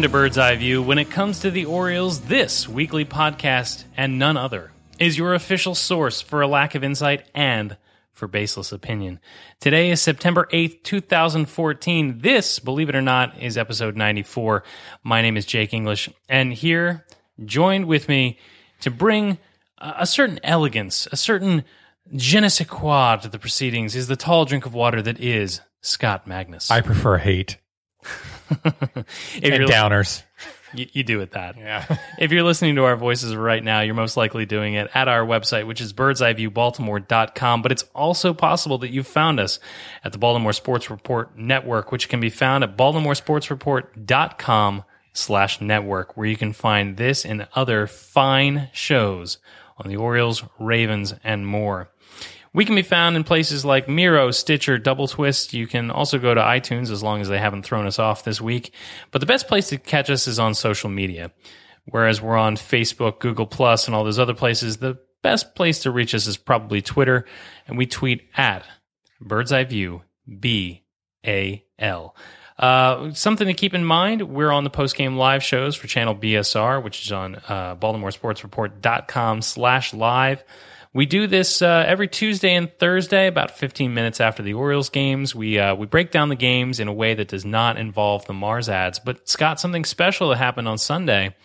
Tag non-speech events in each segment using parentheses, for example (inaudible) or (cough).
Welcome to Bird's Eye View. When it comes to the Orioles, this weekly podcast and none other is your official source for a lack of insight and for baseless opinion. Today is September 8th, 2014. This, believe it or not, is episode 94. My name is Jake English, and here, joined with me to bring a certain elegance, a certain je ne sais quoi to the proceedings, is the tall drink of water that is Scott Magnus. I prefer hate (laughs) (laughs) and you're- downers. You, you do it that. Yeah. (laughs) If you're listening to our voices right now, you're most likely doing it at our website, which is birdseyeviewbaltimore.com. But it's also possible that you've found us at the Baltimore Sports Report Network, which can be found at baltimoresportsreport.com slash network, where you can find this and other fine shows on the Orioles, Ravens, and more. We can be found in places like Miro, Stitcher, Double Twist. You can also go to iTunes as long as they haven't thrown us off this week. But the best place to catch us is on social media. Whereas we're on Facebook, Google Plus, and all those other places, the best place to reach us is probably Twitter, and we tweet at Bird's Eye View B A L. Uh, something to keep in mind: we're on the post game live shows for channel BSR, which is on uh, BaltimoreSportsReport.com/slash/live. We do this uh, every Tuesday and Thursday, about 15 minutes after the Orioles games. We uh, we break down the games in a way that does not involve the Mars ads. But Scott, something special that happened on Sunday.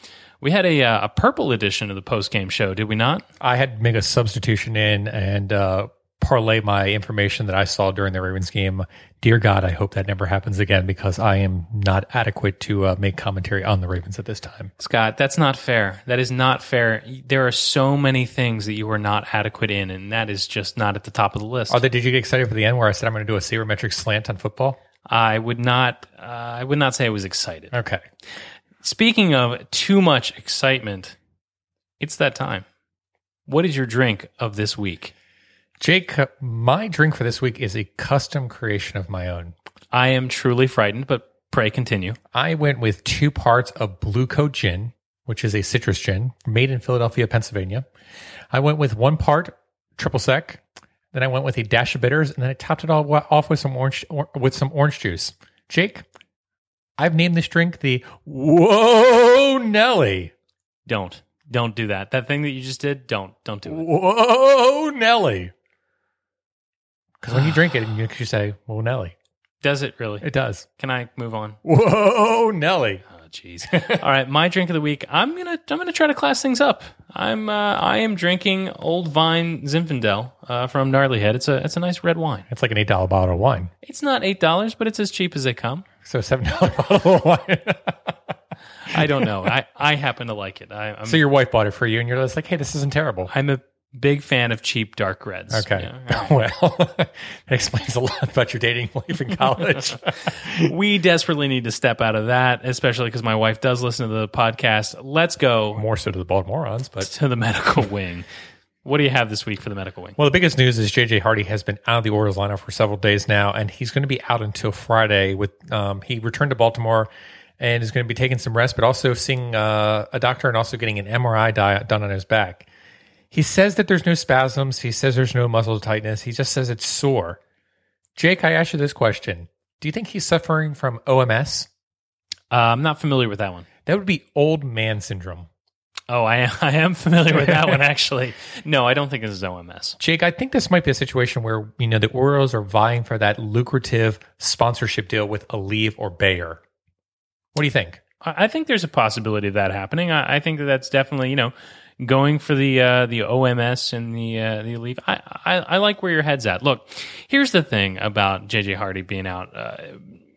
We had a uh, a purple edition of the post game show, did we not? I had to make a substitution in and uh, parlay my information that I saw during the Ravens game. Dear God, I hope that never happens again because I am not adequate to uh, make commentary on the Ravens at this time. Scott, that's not fair. That is not fair. There are so many things that you are not adequate in, and that is just not at the top of the list. Oh, did you get excited for the end where I said I'm going to do a sabermetric slant on football? I would not. Uh, I would not say I was excited. Okay. Speaking of too much excitement, it's that time. What is your drink of this week? Jake, uh, my drink for this week is a custom creation of my own. I am truly frightened, but pray continue. I went with two parts of Blue Coat Gin, which is a citrus gin made in Philadelphia, Pennsylvania. I went with one part triple sec. Then I went with a dash of bitters, and then I topped it all off with some orange or, with some orange juice. Jake, I've named this drink the Whoa Nelly. Don't. Don't do that. That thing that you just did, don't. Don't do it. Whoa Nelly. Because when you drink it, (sighs) you you say "Well, Nelly. Does it really? It does. Can I move on? Whoa Nelly. Oh, jeez. (laughs) All right, my drink of the week. I'm gonna I'm gonna try to class things up. I'm uh, I am drinking Old Vine Zinfandel uh, from Gnarlyhead. It's a it's a nice red wine. It's like an eight dollar bottle of wine. It's not eight dollars, but it's as cheap as they come. So seven (laughs) dollar bottle of wine. (laughs) I don't know. I, I happen to like it. I, I'm So your wife bought it for you, and you're just like, "Hey, this isn't terrible." I'm a big fan of cheap dark reds. Okay, Yeah. (laughs) well, (laughs) that explains a lot about your dating life in college. (laughs) we desperately need to step out of that, especially because my wife does listen to the podcast. Let's go More so to the Baltimoreans, but to the medical wing. What do you have this week for the medical wing? well, the biggest news is JJ Hardy has been out of the Orioles lineup for several days now, and he's going to be out until Friday. With um, he returned to Baltimore and is going to be taking some rest, but also seeing uh, a doctor and also getting an MRI di- done on his back. He says that there's no spasms. He says there's no muscle tightness. He just says it's sore. Jake, I asked you this question: Do you think he's suffering from OMS? Uh, I'm not familiar with that one. That would be old man syndrome. Oh, I am, (laughs) I am familiar with that one, (laughs) actually. No, I don't think this is OMS. Jake, I think this might be a situation where you know the Orioles are vying for that lucrative sponsorship deal with Aleve or Bayer. What do you think? I I think there's a possibility of that happening. I, I think that that's definitely, you know, going for the uh, the OMS and the uh, the elite. I, I I like where your head's at. Look, here's the thing about JJ Hardy being out. Uh,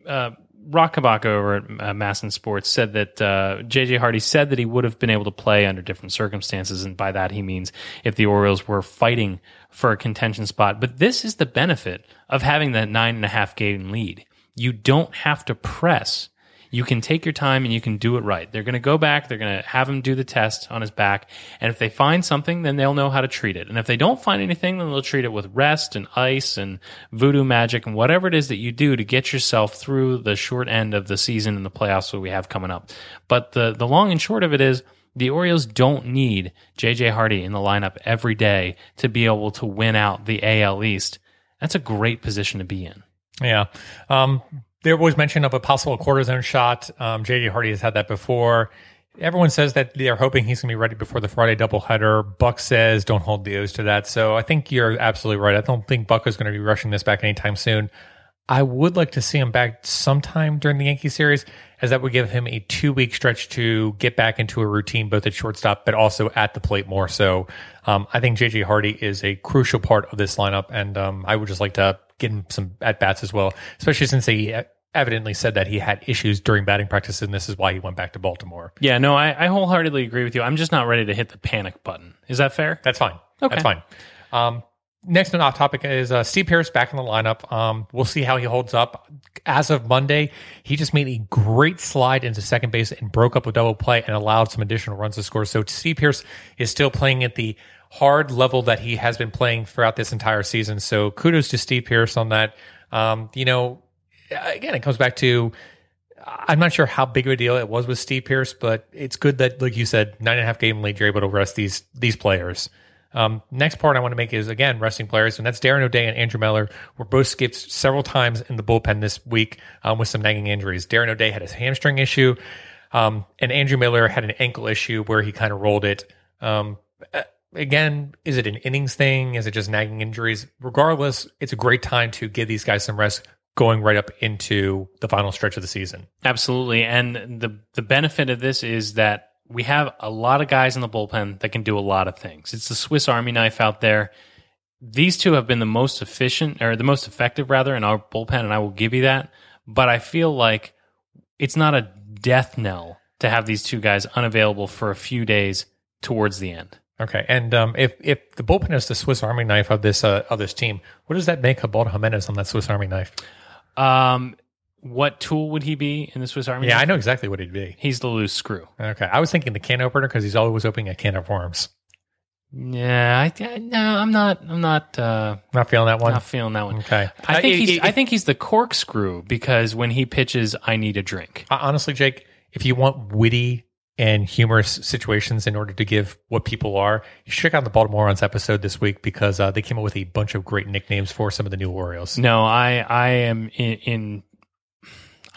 uh, Roch over at uh, MASN Sports said that uh, JJ Hardy said that he would have been able to play under different circumstances, and by that he means if the Orioles were fighting for a contention spot. But this is the benefit of having that nine and a half game lead. You don't have to press. You can take your time and you can do it right. They're going to go back. They're going to have him do the test on his back. And if they find something, then they'll know how to treat it. And if they don't find anything, then they'll treat it with rest and ice and voodoo magic and whatever it is that you do to get yourself through the short end of the season and the playoffs that we have coming up. But the, the long and short of it is the Orioles don't need JJ Hardy in the lineup every day to be able to win out the AL East. That's a great position to be in. Yeah. Um, there was mention of a possible cortisone shot. Um, JJ Hardy has had that before. Everyone says that they're hoping he's going to be ready before the Friday doubleheader. Buck says don't hold the O's to that. So I think you're absolutely right. I don't think Buck is going to be rushing this back anytime soon. I would like to see him back sometime during the Yankee series, as that would give him a two week stretch to get back into a routine, both at shortstop, but also at the plate more. So um, I think JJ Hardy is a crucial part of this lineup. And um, I would just like to get him some at bats as well, especially since he evidently said that he had issues during batting practice, and this is why he went back to Baltimore. Yeah, no, I, I wholeheartedly agree with you. I'm just not ready to hit the panic button. Is that fair? That's fine. Okay. That's fine. Um, next and off topic is uh, Steve Pearce back in the lineup. Um, we'll see how he holds up. As of Monday, he just made a great slide into second base and broke up a double play and allowed some additional runs to score. So Steve Pearce is still playing at the hard level that he has been playing throughout this entire season. So kudos to Steve Pearce on that. Um, you know, again, it comes back to I'm not sure how big of a deal it was with Steve Pearce, but it's good that, like you said, nine and a half game lead, you're able to rest these these players. Um, next part I want to make is again resting players, and that's Darren O'Day and Andrew Miller were both skipped several times in the bullpen this week um, with some nagging injuries. Darren O'Day had his hamstring issue, um, and Andrew Miller had an ankle issue where he kind of rolled it. Um, again, is it an innings thing? Is it just nagging injuries? Regardless, it's a great time to give these guys some rest going right up into the final stretch of the season. Absolutely. And the the benefit of this is that we have a lot of guys in the bullpen that can do a lot of things. It's the Swiss Army knife out there. These two have been the most efficient or the most effective rather in our bullpen, and I will give you that. But I feel like it's not a death knell to have these two guys unavailable for a few days towards the end. Okay, and um, if if the bullpen is the Swiss Army knife of this uh, of this team, what does that make Ubaldo Jimenez on that Swiss Army knife? Um, what tool would he be in the Swiss Army? Yeah, knife? I know exactly what he'd be. He's the loose screw. Okay, I was thinking the can opener because he's always opening a can of worms. Yeah, I, I- no, I'm not. I'm not. Uh, Not feeling that one. not feeling that one. Okay. I Uh, think it- he's. it- I think he's the corkscrew because when he pitches, I need a drink. Uh, honestly, Jake, if you want witty and humorous situations in order to give what people are, you should check out the Baltimoreans episode this week because uh, they came up with a bunch of great nicknames for some of the new Orioles No, I. I am in. in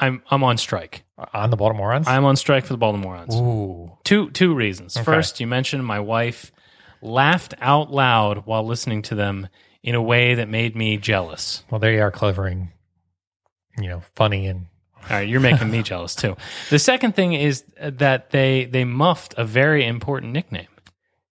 I'm. I'm on strike. on the Baltimoreans. I'm on strike for the Baltimoreans. Ooh, Two two reasons. First, you mentioned my wife laughed out loud while listening to them in a way that made me jealous. well, there you are clevering, you know funny and All right, you're making me (laughs) jealous too. The second thing is that they they muffed a very important nickname.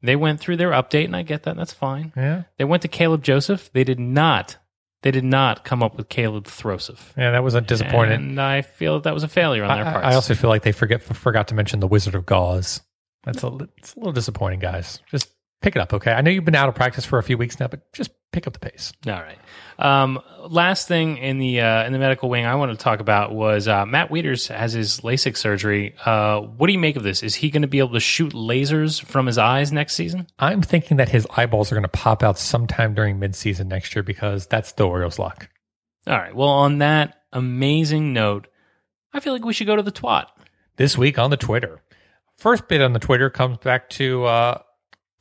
They went through their update, and I get that. That's fine. yeah, They went to Caleb Joseph. They did not. They did not come up with Caleb Throsif. yeah, that was a disappointing. And I feel that, was a failure on their I- part. I also feel like they forget forgot to mention the Wizard of Gauze. That's a it's a little disappointing, guys. Just pick it up, okay? I know you've been out of practice for a few weeks now, but just pick up the pace. All right. Um, last thing in the uh, in the medical wing I wanted to talk about was uh, Matt Wieters has his LASIK surgery. Uh, what do you make of this? Is he going to be able to shoot lasers from his eyes next season? I'm thinking that his eyeballs are going to pop out sometime during midseason next year because that's the Orioles' luck. All right. Well, on that amazing note, I feel like we should go to the twat. This week on the Twitter, first bit on the Twitter comes back to uh,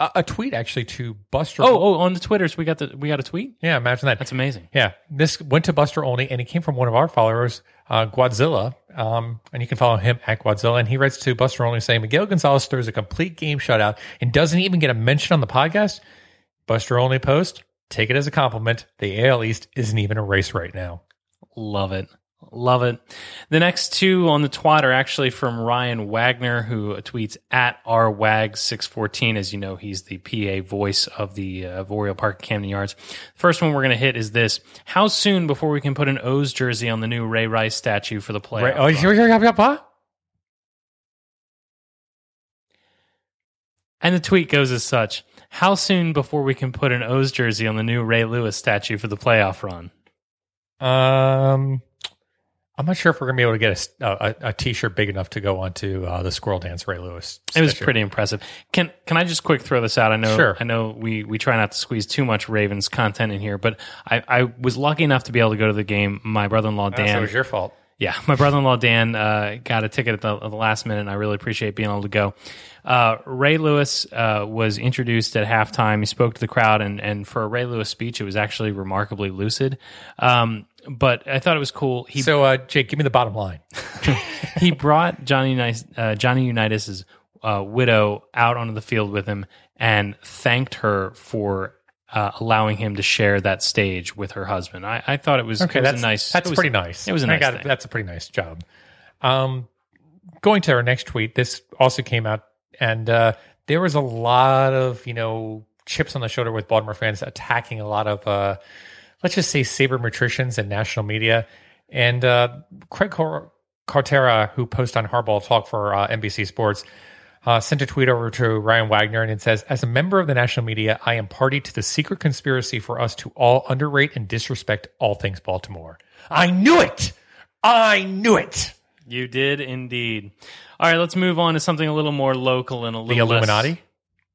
a, a tweet actually to Buster. Oh, oh, on the Twitters we got the we got a tweet. yeah, imagine that. That's amazing. Yeah, this went to Buster Olney, and it came from one of our followers, uh, Guadzilla. Um, and you can follow him at Godzilla, And he writes to Buster Olney saying Miguel Gonzalez throws a complete game shutout and doesn't even get a mention on the podcast. Buster Olney post. Take it as a compliment. The AL East isn't even a race right now. Love it. Love it. The next two on the twat are actually from Ryan Wagner, who tweets at rwag614. As you know, he's the PA voice of the uh, of Oriole Park Camden Yards. The First one we're going to hit is this: How soon before we can put an O's jersey on the new Ray Rice statue for the playoff? Right. Oh, you- you- you- And the tweet goes as such: How soon before we can put an O's jersey on the new Ray Lewis statue for the playoff run? Um, I'm not sure if we're gonna be able to get a a, a, t-shirt big enough to go onto uh, the Squirrel Dance Ray Lewis. It was pretty impressive. Can can I just quick throw this out? I know Sure. I know we we try not to squeeze too much Ravens content in here, but I, I was lucky enough to be able to go to the game. My brother in law Ah, so Dan it was your fault. yeah, my brother-in-law Dan uh, got a ticket at the, at the last minute, and I really appreciate being able to go. Uh, Ray Lewis uh, was introduced at halftime. He spoke to the crowd, and and for a Ray Lewis speech, it was actually remarkably lucid. Um, but I thought it was cool. He So, uh, Jake, give me the bottom line. (laughs) he brought Johnny Unitas, uh, Johnny Unitas's uh, widow out onto the field with him and thanked her for. Uh, allowing him to share that stage with her husband, I, I thought it was, Okay, it was that's a nice. That's it was- pretty nice. It was a I nice got. That's a pretty nice job. Um, going to our next tweet, this also came out, and uh, there was a lot of you know chips on the shoulder with Baltimore fans attacking a lot of uh, let's just say sabermetricians and national media, and uh, Craig Car- Cartera, who posts on Hardball Talk for uh, NBC Sports. Uh, sent a tweet over to Ryan Wagner and it says, As a member of the national media, I am party to the secret conspiracy for us to all underrate and disrespect all things Baltimore. I knew it. I knew it. You did indeed. All right, let's move on to something a little more local and a The little less- Illuminati.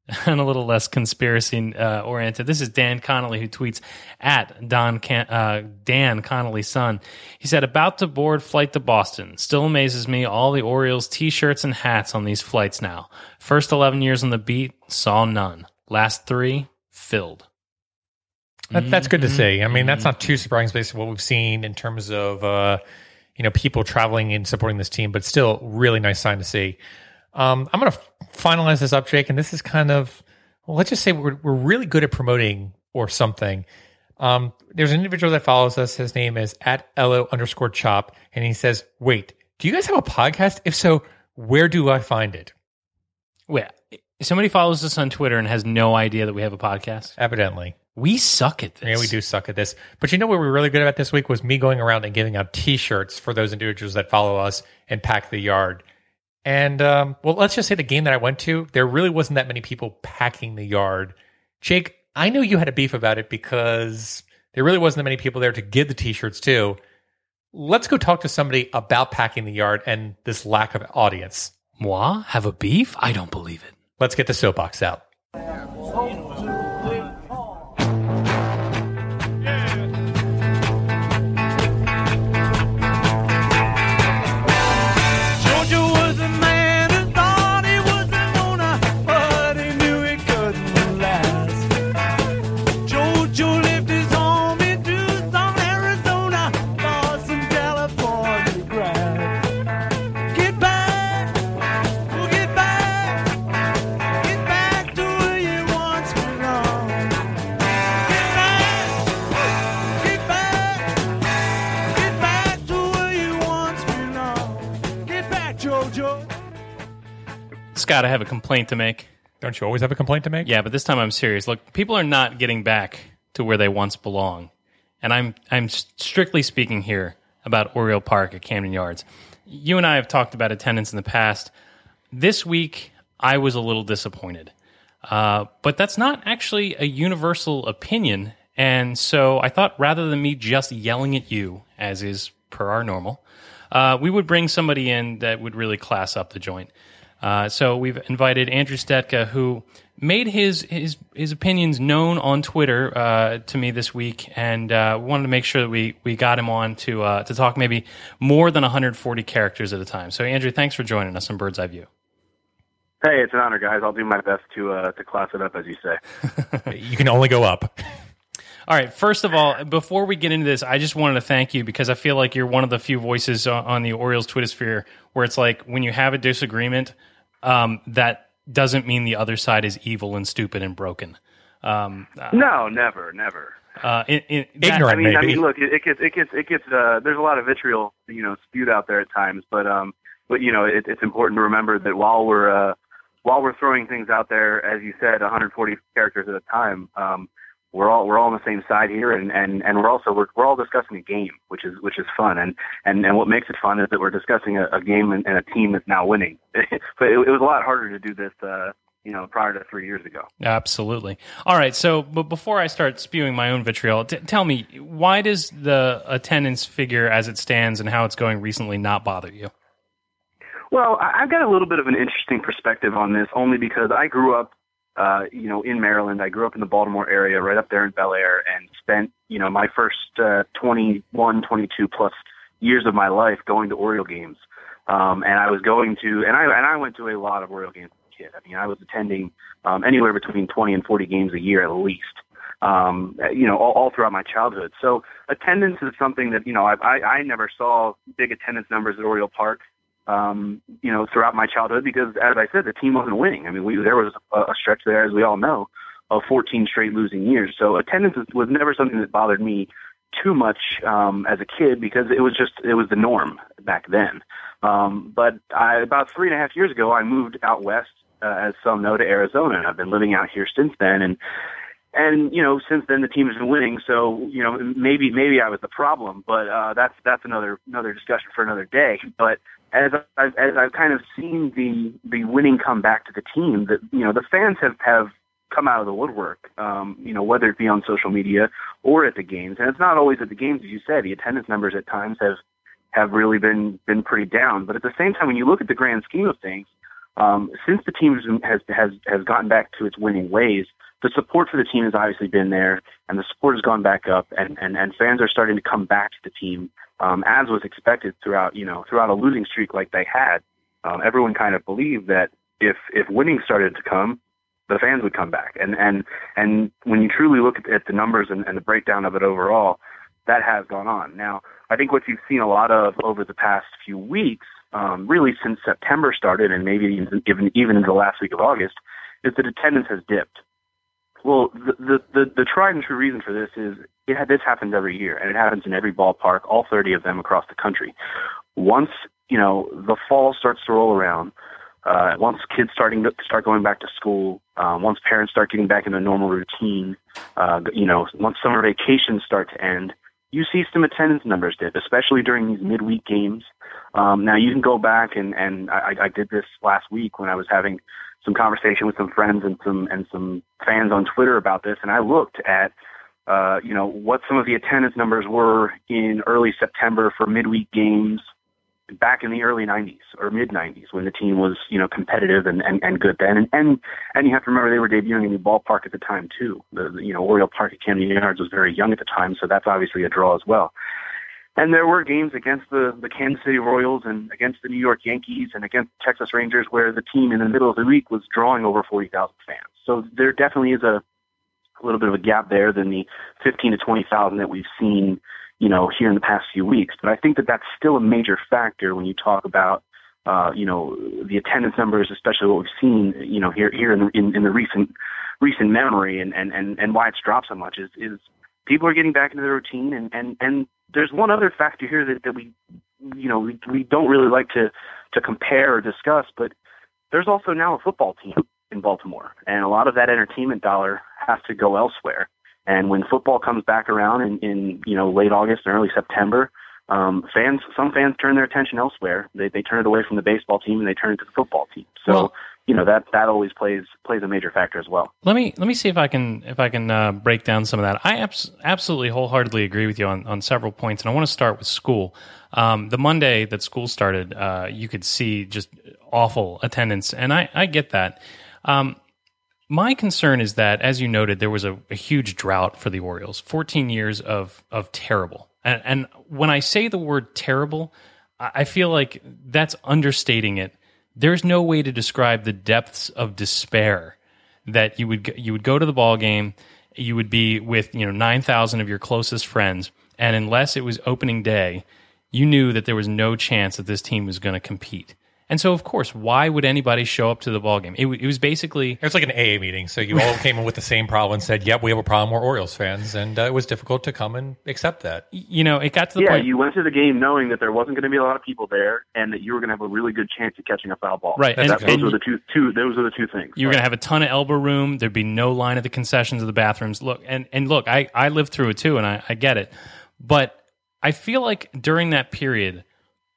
(laughs) and a little less conspiracy uh, oriented. This is Dan Connolly who tweets at Don Can- uh, Dan Connolly's son. He said, "About to board flight to Boston. Still amazes me all the Orioles T-shirts and hats on these flights now. First eleven years on the beat, saw none. Last three filled." That, that's good to Mm-hmm. see. I mean, that's not too surprising based on what we've seen in terms of uh, you know people traveling and supporting this team, but still really nice sign to see. Um, I'm going to finalize this up, Jake, and this is kind of well, let's just say we're we're really good at promoting or something. Um, there's an individual that follows us. His name is at lo underscore chop, and he says, "Wait, do you guys have a podcast? If so, where do I find it?" Wait, somebody follows us on Twitter and has no idea that we have a podcast. Evidently, We suck at this. Yeah, we do suck at this. But you know what we were really good about this week was me going around and giving out T-shirts for those individuals that follow us and pack the yard. And um, well, let's just say the game that I went to, there really wasn't that many people packing the yard. Jake, I know you had a beef about it because there really wasn't that many people there to give the T-shirts to. Let's go talk to somebody about packing the yard and this lack of audience. Moi have a beef? I don't believe it. Let's get the soapbox out. Georgia Scott, I have a complaint to make. Don't you always have a complaint to make? Yeah, but this time I'm serious. Look, people are not getting back to where they once belong, and I'm I'm strictly speaking here about Oriole Park at Camden Yards. You and I have talked about attendance in the past. This week, I was a little disappointed, uh, but that's not actually a universal opinion. And so I thought rather than me just yelling at you, as is per our normal, uh, we would bring somebody in that would really class up the joint. Uh, so we've invited Andrew Stetka, who made his his his opinions known on Twitter uh, to me this week, and uh, wanted to make sure that we we got him on to uh, to talk maybe more than 140 characters at a time. So Andrew, thanks for joining us on Bird's Eye View. Hey, it's an honor, guys. I'll do my best to uh, to class it up, as you say. (laughs) You can only go up. (laughs) All right. First of all, before we get into this, I just wanted to thank you because I feel like you're one of the few voices on, on the Orioles Twitter sphere where it's like when you have a disagreement, um, that doesn't mean the other side is evil and stupid and broken. Um, uh, No, never, never. uh, in, in, that- Ignorant. I mean, I mean, look, it, it gets, it gets, it gets. Uh, there's a lot of vitriol, you know, spewed out there at times, but um, but you know, it, it's important to remember that while we're uh, while we're throwing things out there, as you said, 140 characters at a time, um, we're all we're all on the same side here, and and and we're also we're, we're all discussing a game, which is which is fun, and and and what makes it fun is that we're discussing a, a game and, and a team that's now winning. (laughs) but it, it was a lot harder to do this, uh, you know, prior to three years ago. Absolutely. All right. So, but before I start spewing my own vitriol, t- tell me why does the attendance figure as it stands and how it's going recently not bother you? Well, I- I've got a little bit of an interesting perspective on this, only because I grew up, uh, you know, in Maryland. I grew up in the Baltimore area, right up there in Bel Air, and spent, you know, my first uh, 21, 22 plus years of my life going to Oriole games. Um, and I was going to, and I and I went to a lot of Oriole games as a kid. I mean, I was attending um, anywhere between 20 and 40 games a year at least. Um, you know, all, all throughout my childhood. So attendance is something that you know I, I I never saw big attendance numbers at Oriole Park um, you know, throughout my childhood because, as I said, the team wasn't winning. I mean, we, there was a, a stretch there, as we all know, of 14 straight losing years. So attendance was, never something that bothered me too much um, as a kid because it was just it was the norm back then. Um, but I, about three and a half years ago, I moved out west, uh, as some know, to Arizona, and I've been living out here since then. And and you know, since then the team has been winning. So you know, maybe maybe I was the problem, but uh, that's that's another another discussion for another day. But as I've, as I've kind of seen the the winning come back to the team, that you know the fans have have come out of the woodwork. Um, you know whether it be on social media or at the games, and it's not always at the games, as you said. The attendance numbers at times have have really been been pretty down. But at the same time, when you look at the grand scheme of things, um, since the team has has has gotten back to its winning ways, the support for the team has obviously been there, and the support has gone back up, and and and fans are starting to come back to the team um, as was expected throughout you know throughout a losing streak like they had. Um, everyone kind of believed that if if winning started to come, the fans would come back, and and and when you truly look at, the numbers and, and the breakdown of it overall, that has gone on. Now, I think what you've seen a lot of over the past few weeks, um, really since September started, and maybe even even into the last week of August, is that attendance has dipped. Well, the, the the the tried and true reason for this is it this happens every year, and it happens in every ballpark, all 30 of them across the country. Once you know the fall starts to roll around, uh, once kids starting to start going back to school, uh, once parents start getting back into a normal routine, uh, you know, once summer vacations start to end, you see some attendance numbers dip, especially during these midweek games. Um, now you can go back and and I, I did this last week when I was having some conversation with some friends and some and some fans on Twitter about this, and I looked at uh, you know what some of the attendance numbers were in early September for midweek games back in the early 90s or mid 90s when the team was you know competitive and and, and good then. And, and and you have to remember they were debuting a new ballpark at the time too. The, the you know Oriole Park at Camden Yards was very young at the time so that's obviously a draw as well and there were games against the, the Kansas City Royals and against the New York Yankees and against the Texas Rangers where the team in the middle of the week was drawing over 40,000 fans. So there definitely is a, a little bit of a gap there than the 15 to 20,000 that we've seen, you know, here in the past few weeks. But I think that that's still a major factor when you talk about, uh, you know, the attendance numbers, especially what we've seen, you know, here here in in, in the recent recent memory and, and, and, and why it's dropped so much is, is people are getting back into their routine and, and, and there's one other factor here that, that we you know we, we don't really like to to compare or discuss but there's also now a football team in Baltimore and a lot of that entertainment dollar has to go elsewhere. And when football comes back around in, in you know late August and early September um, fans some fans turn their attention elsewhere. They they turn it away from the baseball team and they turn it to the football team. So Well- you know that that always plays plays a major factor as well Let me let me see if I can if I can uh, break down some of that. I abs- absolutely wholeheartedly agree with you on, on several points, and I want to start with school. Um, the Monday that school started, uh, you could see just awful attendance, and I, I get that. Um, my concern is that, as you noted, there was a, a huge drought for the Orioles. Fourteen years of of terrible, and, and when I say the word terrible, I I feel like that's understating it. There's no way to describe the depths of despair that you would you would go to the ball game, you would be with you know nine thousand of your closest friends, and unless it was opening day, you knew that there was no chance that this team was going to compete. And so, of course, why would anybody show up to the ball game? It, w- it was basically It was like an AA meeting, so you all (laughs) came in with the same problem and said, "Yep, we have a problem. We're Orioles fans," and uh, it was difficult to come and accept that. you know, it got to the point. Yeah, point. you went to the game knowing that there wasn't going to be a lot of people there, and that you were going to have a really good chance of catching a foul ball. Right, and, That, okay. those and were the two, two. Those are the two things. you were going to have a ton of elbow room. There'd be no line at the concessions of the bathrooms. Look, and, and look, I, I lived through it too, and I, I get it. But I feel like during that period,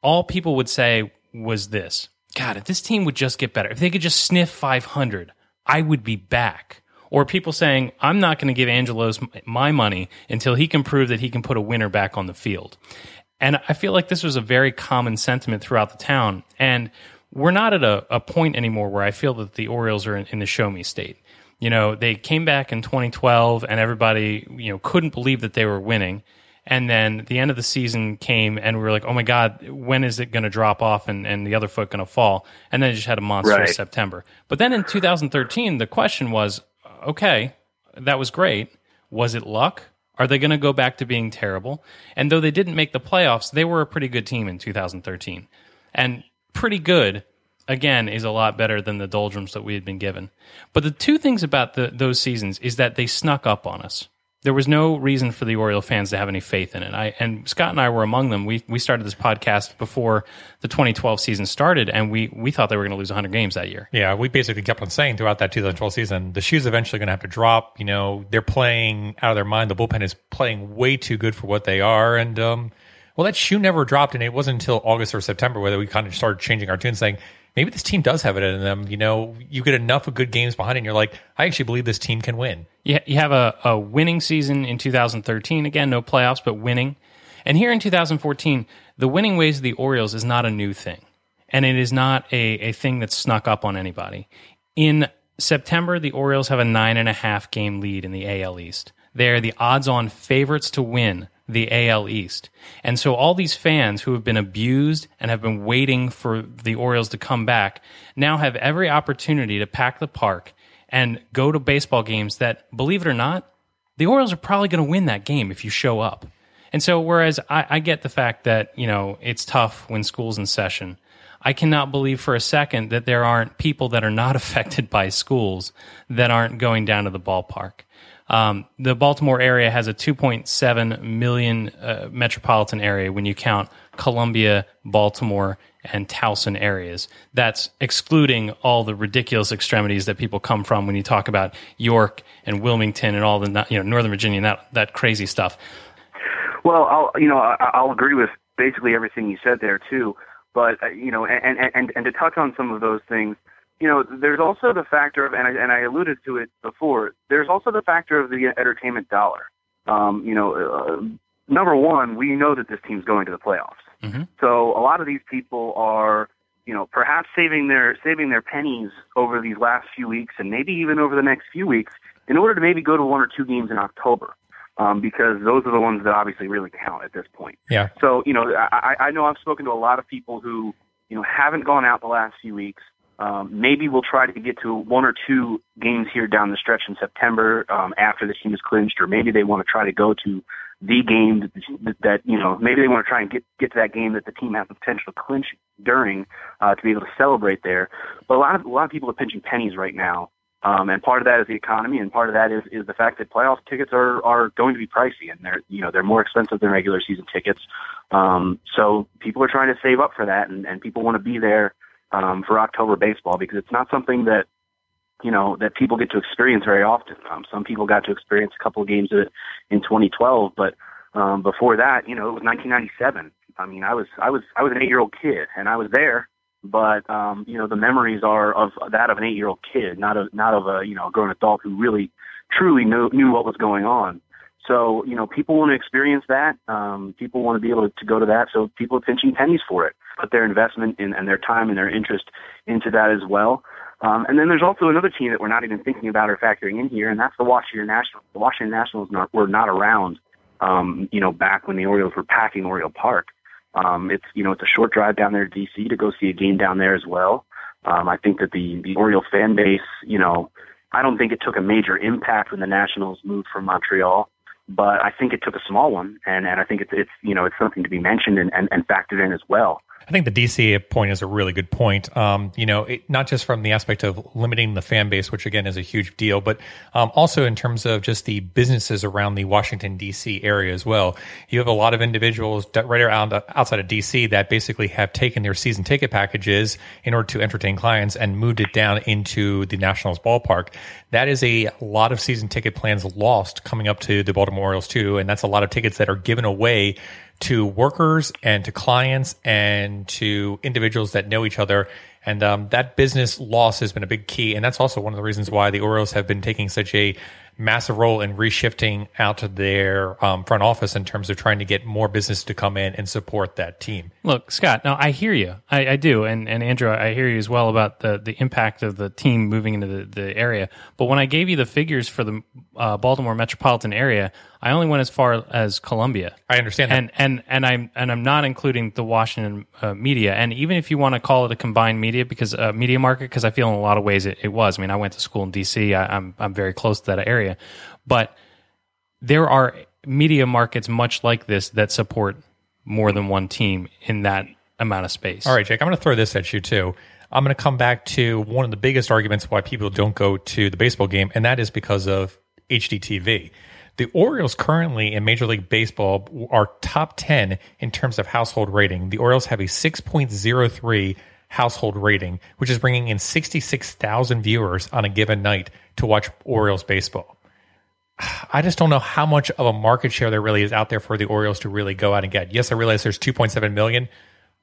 all people would say was this God, if this team would just get better, if they could just sniff 500, I would be back. Or people saying, I'm not going to give Angelos my money until he can prove that he can put a winner back on the field. And I feel like this was a very common sentiment throughout the town. And we're not at a, a point anymore where I feel that the Orioles are in, in the show me state. You know, they came back in 2012 and everybody, you know, couldn't believe that they were winning. And then the end of the season came and we were like, oh my God, when is it going to drop off and, and the other foot going to fall? And then it just had a monster Right. September. But then in 2013, the question was, okay, that was great. Was it luck? Are they going to go back to being terrible? And though they didn't make the playoffs, they were a pretty good team in 2013. And pretty good, again, is a lot better than the doldrums that we had been given. But the two things about the, those seasons is that they snuck up on us. There was no reason for the Oriole fans to have any faith in it. I, and Scott and I were among them. We, we started this podcast before the 2012 season started, and we, we thought they were going to lose 100 games that year. Yeah, we basically kept on saying throughout that 2012 season, the shoe's eventually going to have to drop. You know, they're playing out of their mind. The bullpen is playing way too good for what they are, and um, well, that shoe never dropped, and it wasn't until August or September where we kind of started changing our tune, saying maybe this team does have it in them. You know, you get enough of good games behind, it and you're like, I actually believe this team can win. You, you have a, a winning season in 2013. Again, no playoffs, but winning. And here in 2014, the winning ways of the Orioles is not a new thing. And it is not a, a thing that's snuck up on anybody. In September, the Orioles have a nine and a half game lead in the AL East. They are the odds on favorites to win the AL East. And so all these fans who have been abused and have been waiting for the Orioles to come back now have every opportunity to pack the park and go to baseball games that, believe it or not, the Orioles are probably going to win that game if you show up. And so, whereas I, I get the fact that, you know, it's tough when school's in session, I cannot believe for a second that there aren't people that are not (laughs) affected by schools that aren't going down to the ballpark. Um, the Baltimore area has a 2.7 million uh, metropolitan area when you count Columbia, Baltimore, and Towson areas. That's excluding all the ridiculous extremities that people come from when you talk about York and Wilmington and all the you know Northern Virginia and that that crazy stuff. Well, I'll you know I'll agree with basically everything you said there too. But uh, you know, and, and and and to touch on some of those things, you know, there's also the factor of, and I, and I alluded to it before. There's also the factor of the entertainment dollar. Um, you know, uh, number one, we know that this team's going to the playoffs. So a lot of these people are, you know, perhaps saving their saving their pennies over these last few weeks, and maybe even over the next few weeks, in order to maybe go to one or two games in October, um, because those are the ones that obviously really count at this point. Yeah. So, you know, I, I know I've spoken to a lot of people who, you know, haven't gone out the last few weeks. Um, maybe we'll try to get to one or two games here down the stretch in September um, after the team is clinched, or maybe they want to try to go to the game that, that, you know maybe they want to try and get get to that game that the team has the potential to clinch during uh, to be able to celebrate there. But a lot of a lot of people are pinching pennies right now, um, and part of that is the economy, and part of that is is the fact that playoff tickets are are going to be pricey, and they're you know they're more expensive than regular season tickets. Um, so people are trying to save up for that, and, and people want to be there um, for October baseball because it's not something that you know that people get to experience very often. Um, some people got to experience a couple of games of it in 2012, but um, before that, you know, it was 1997. I mean, I was I was I was an eight year old kid, and I was there. But um, you know, the memories are of that of an eight year old kid, not of not of a you know grown adult who really truly knew knew what was going on. So you know, people want to experience that. Um, people want to be able to go to that. So people are pinching pennies for it, put their investment in, and their time and their interest into that as well. Um, and then there's also another team that we're not even thinking about or factoring in here, and that's the Washington Nationals. The Washington Nationals not, were not around, um, you know, back when the Orioles were packing Oriole Park. Um, it's you know it's a short drive down there to DC to go see a game down there as well. Um, I think that the the Oriole fan base, you know, I don't think it took a major impact when the Nationals moved from Montreal. but I think it took a small one, and and I think it's it's you know it's something to be mentioned and and, and factored in as well. I think the DC point is a really good point. Um, you know, it, not just from the aspect of limiting the fan base, which again is a huge deal, but um, also in terms of just the businesses around the Washington DC area as well. You have a lot of individuals right around outside of DC that basically have taken their season ticket packages in order to entertain clients and moved it down into the Nationals ballpark. That is a lot of season ticket plans lost coming up to the Baltimore Orioles too, and that's a lot of tickets that are given away to workers and to clients and to individuals that know each other. And um, that business loss has been a big key. And that's also one of the reasons why the Orioles have been taking such a massive role in reshifting out to their um, front office in terms of trying to get more business to come in and support that team. Look, Scott, no, I hear you. I, I do. And, and Andrew, I hear you as well about the, the impact of the team moving into the, the area. But when I gave you the figures for the uh, Baltimore metropolitan area, I only went as far as Columbia. I understand that. and and and I'm and I'm not including the Washington uh, media. And even if you want to call it a combined media because uh, media market, because I feel in a lot of ways it, it was. I mean, I went to school in D.C. I, I'm I'm very close to that area, but there are media markets much like this that support more than one team in that amount of space. All right, Jake, I'm going to throw this at you too. I'm going to come back to one of the biggest arguments why people don't go to the baseball game, and that is because of HDTV. The Orioles currently in Major League Baseball are top 10 in terms of household rating. The Orioles have a 6.03 household rating, which is bringing in 66,000 viewers on a given night to watch Orioles baseball. (sighs) I just don't know how much of a market share there really is out there for the Orioles to really go out and get. Yes, I realize there's 2.7 million,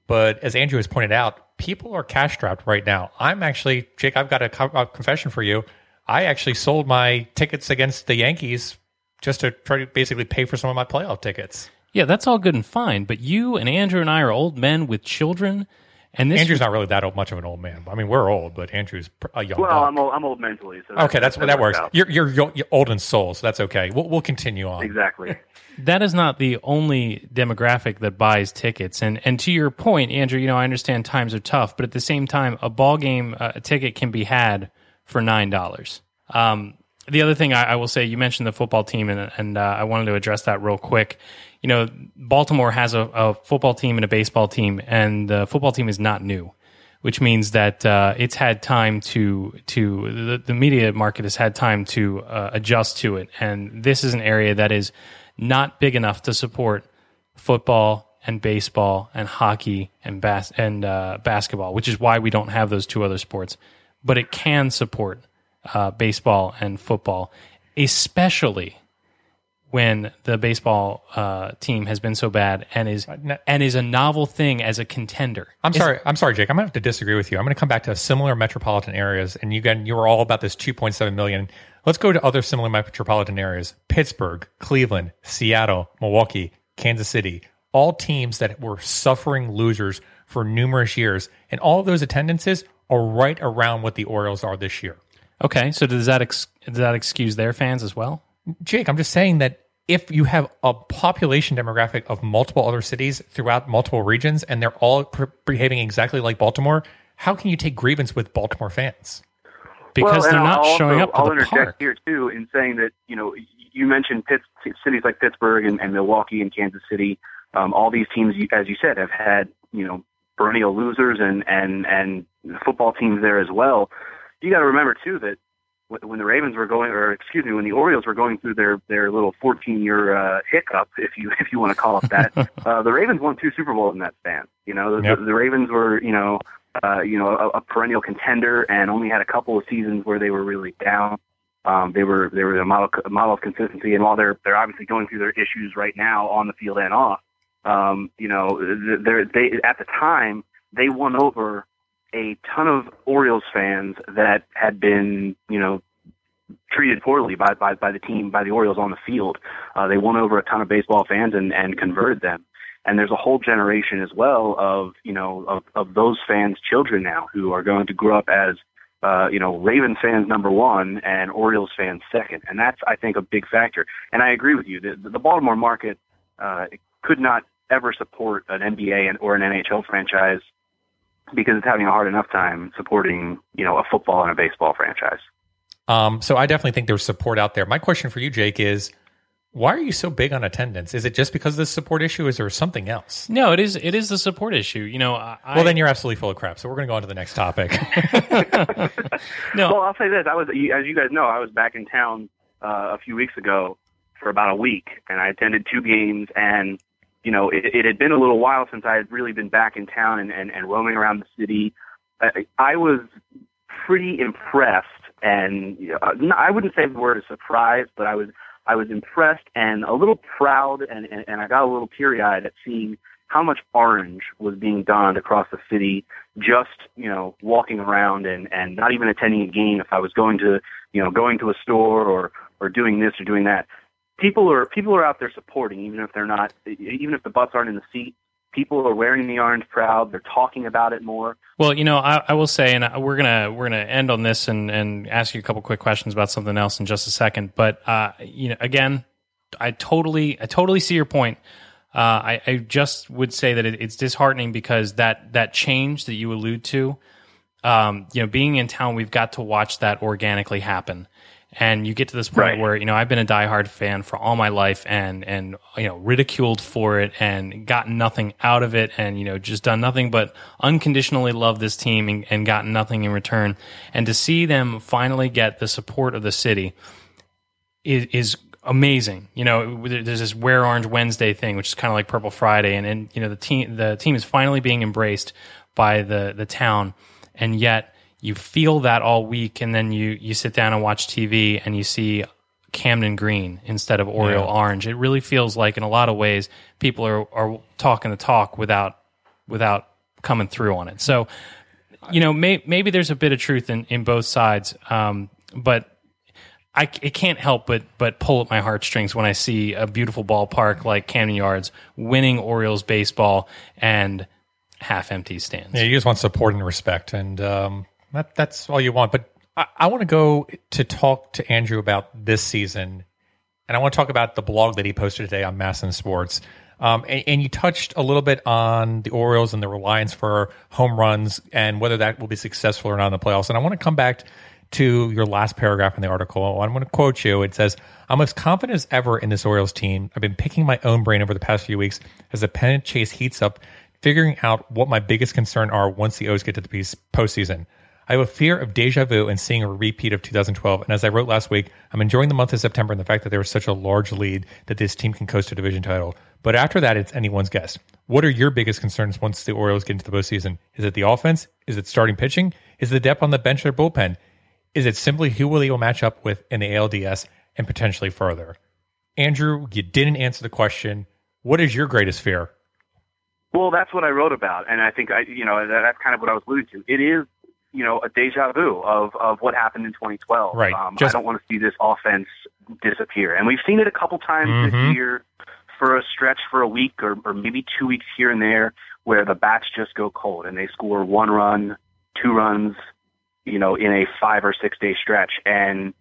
but as Andrew has pointed out, people are cash strapped right now. I'm actually, Jake, I've got a, co- a confession for you. I actually sold my tickets against the Yankees just to try to basically pay for some of my playoff tickets. Yeah, that's all good and fine. But you and Andrew and I are old men with children, and this Andrew's not really that old, much of an old man. I mean, we're old, but Andrew's a young. Well, buck. I'm old, I'm old mentally. So okay, that's what that works. out. You're, you're you're old in soul, so that's okay. We'll we'll continue on. Exactly. (laughs) that is not the only demographic that buys tickets. And and to your point, Andrew, you know, I understand times are tough, but at the same time, a ball game uh, a ticket can be had for nine dollars. Um, the other thing I, I will say, you mentioned the football team, and and uh, I wanted to address that real quick. You know, Baltimore has a, a football team and a baseball team, and the football team is not new, which means that uh, it's had time to to the, the media market has had time to uh, adjust to it, and this is an area that is not big enough to support football and baseball and hockey and bas- and uh, basketball, which is why we don't have those two other sports. But it can support uh, baseball and football, especially when the baseball uh, team has been so bad and is and is a novel thing as a contender. I'm It's- sorry. I'm sorry, Jake. I'm gonna have to disagree with you. I'm gonna come back to similar metropolitan areas, and you got you were all about this 2.7 million. Let's go to other similar metropolitan areas: Pittsburgh, Cleveland, Seattle, Milwaukee, Kansas City. All teams that were suffering losers for numerous years, and all of those attendances are right around what the Orioles are this year. Okay, so does that ex- does that excuse their fans as well? Jake, I'm just saying that if you have a population demographic of multiple other cities throughout multiple regions and they're all pr- behaving exactly like Baltimore, how can you take grievance with Baltimore fans? Because well, they're not I'll showing also, up to I'll the interject park. here too in saying that you know you mentioned Pitts, cities like Pittsburgh and, and Milwaukee and Kansas City. Um, all these teams, as you said, have had you know perennial losers and and and football teams there as well. You got to remember too that when the Ravens were going, or excuse me, when the Orioles were going through their their little 14 year uh, hiccup, if you if you want to call it that, (laughs) uh, the Ravens won two Super Bowls in that span. You know, the, Yep. the, the Ravens were you know uh, you know a, a perennial contender and only had a couple of seasons where they were really down. Um, they were they were a model a model of consistency, and while they're they're obviously going through their issues right now on the field and off, um, you know, they at the time they won over a ton of Orioles fans that had been, you know, treated poorly by, by, by the team, by the Orioles on the field. Uh, they won over a ton of baseball fans and, and converted them. And there's a whole generation as well of, you know, of, of those fans' children now who are going to grow up as, uh, you know, Ravens fans number one and Orioles fans second. And that's, I think, a big factor. And I agree with you. The, the Baltimore market uh, could not ever support an NBA and, or an NHL franchise because it's having a hard enough time supporting, you know, a football and a baseball franchise. Um, so I definitely think there's support out there. My question for you, Jake, is Why are you so big on attendance? Is it just because of the support issue? Is there something else? No, it is it is the support issue. You know, I, Well, then you're absolutely full of crap. So we're going to go on to the next topic. (laughs) (laughs) no. Well, I'll say this: I was, as you guys know, I was back in town uh, a few weeks ago for about a week, and I attended two games. And you know, it, it had been a little while since I had really been back in town and, and, and roaming around the city. I, I was pretty impressed, and uh, no, I wouldn't say the word is surprised, but I was I was impressed and a little proud, and, and, and I got a little teary eyed at seeing how much orange was being donned across the city just you know walking around and and not even attending a game if I was going to you know going to a store or or doing this or doing that people are people are out there supporting even if they're not even if the butts aren't in the seat people are wearing the orange proud they're talking about it more Well, you know, I, I will say, and we're gonna we're gonna end on this and and ask you a couple quick questions about something else in just a second. But uh, you know, again, I totally I totally see your point. Uh, I, I just would say that it, it's disheartening because that that change that you allude to, um, you know, being in town, we've got to watch that organically happen. And you get to this point Right. where you know I've been a diehard fan for all my life, and and you know ridiculed for it, and gotten nothing out of it, and you know just done nothing but unconditionally love this team and, and gotten nothing in return. And to see them finally get the support of the city is, is amazing. You know, there's this Wear Orange Wednesday thing, which is kind of like Purple Friday, and and you know the team the team is finally being embraced by the the town, and yet you feel that all week, and then you you sit down and watch TV and you see Camden Green instead of Oriole Yeah. Orange. It really feels like in a lot of ways people are are talking the talk without without coming through on it. So you know, may, maybe there's a bit of truth in, in both sides, um, but I it can't help but but pull at my heartstrings when I see a beautiful ballpark like Camden Yards winning Orioles baseball and half empty stands. Yeah, you just want support and respect, and um, that, that's all you want. But I, I want to go to talk to Andrew about this season, and I want to talk about the blog that he posted today on MASN Sports. Um, and, and you touched a little bit on the Orioles and the reliance for home runs and whether that will be successful or not in the playoffs. And I want to come back to your last paragraph in the article. I'm going to quote you. It says, I'm as confident as ever in this Orioles team. I've been picking my own brain over the past few weeks as the pennant chase heats up, figuring out what my biggest concern are once the O's get to the postseason. I have a fear of deja vu and seeing a repeat of 2012. And as I wrote last week, I'm enjoying the month of September and the fact that there was such a large lead that this team can coast a division title. But after that, it's anyone's guess. What are your biggest concerns once the Orioles get into the postseason? Is it the offense? Is it starting pitching? Is it the depth on the bench or bullpen? Is it simply who will they match up with in the ALDS and potentially further? Andrew, you didn't answer the question. What is your greatest fear? Well, that's what I wrote about, and I think I, you know, that's kind of what I was alluding to. It is, you know, a deja vu of of what happened in 2012. Right. Um, Just- I don't want to see this offense disappear, and we've seen it a couple times Mhm. this year for a stretch for a week or, or maybe two weeks here and there, where the bats just go cold and they score one run, two runs, you know, in a five or six day stretch, and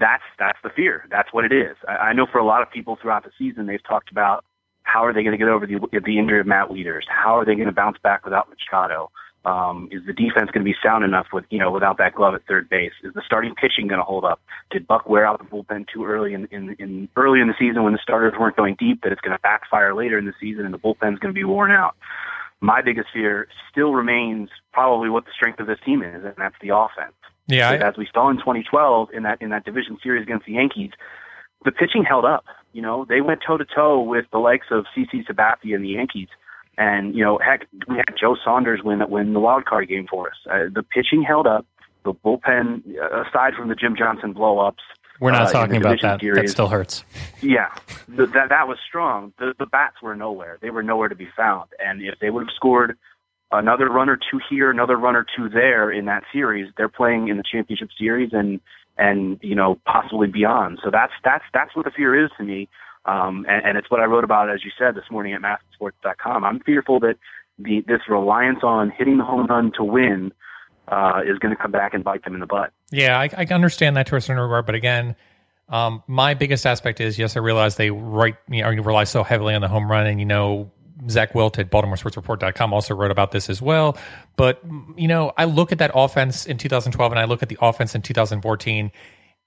that's that's the fear. That's what it is. I, I know for a lot of people throughout the season, they've talked about how are they going to get over the the injury of Matt Wieters? How are they going to bounce back without Machado? Um, is the defense going to be sound enough with you know without that glove at third base? Is the starting pitching going to hold up? Did Buck wear out the bullpen too early in, in in early in the season when the starters weren't going deep? That it's going to backfire later in the season and the bullpen's going to be worn out. My biggest fear still remains probably what the strength of this team is, and that's the offense. Yeah, Because as we saw in 2012 in that in that division series against the Yankees, the pitching held up. You know, they went toe to toe with the likes of CC Sabathia and the Yankees. And you know, heck, we had Joe Saunders win win the wild card game for us. Uh, the pitching held up. The bullpen, uh, aside from the Jim Johnson blow ups, We're not uh, talking about that. That still hurts. yeah, th- that that was strong. The the bats were nowhere. They were nowhere to be found. And if they would have scored another run or two here, another run or two there in that series, they're playing in the championship series and and you know possibly beyond. So that's that's that's what the fear is to me. Um, and, and it's what I wrote about, as you said this morning at MASNSports.com. I'm fearful that the this reliance on hitting the home run to win uh, is going to come back and bite them in the butt. Yeah, I, I understand that to a certain regard, but again, um, my biggest aspect is yes, I realize they write you know rely so heavily on the home run, and you know Zach Wilt at BaltimoreSportsReport.com also wrote about this as well. But you know, I look at that offense in 2012, and I look at the offense in 2014,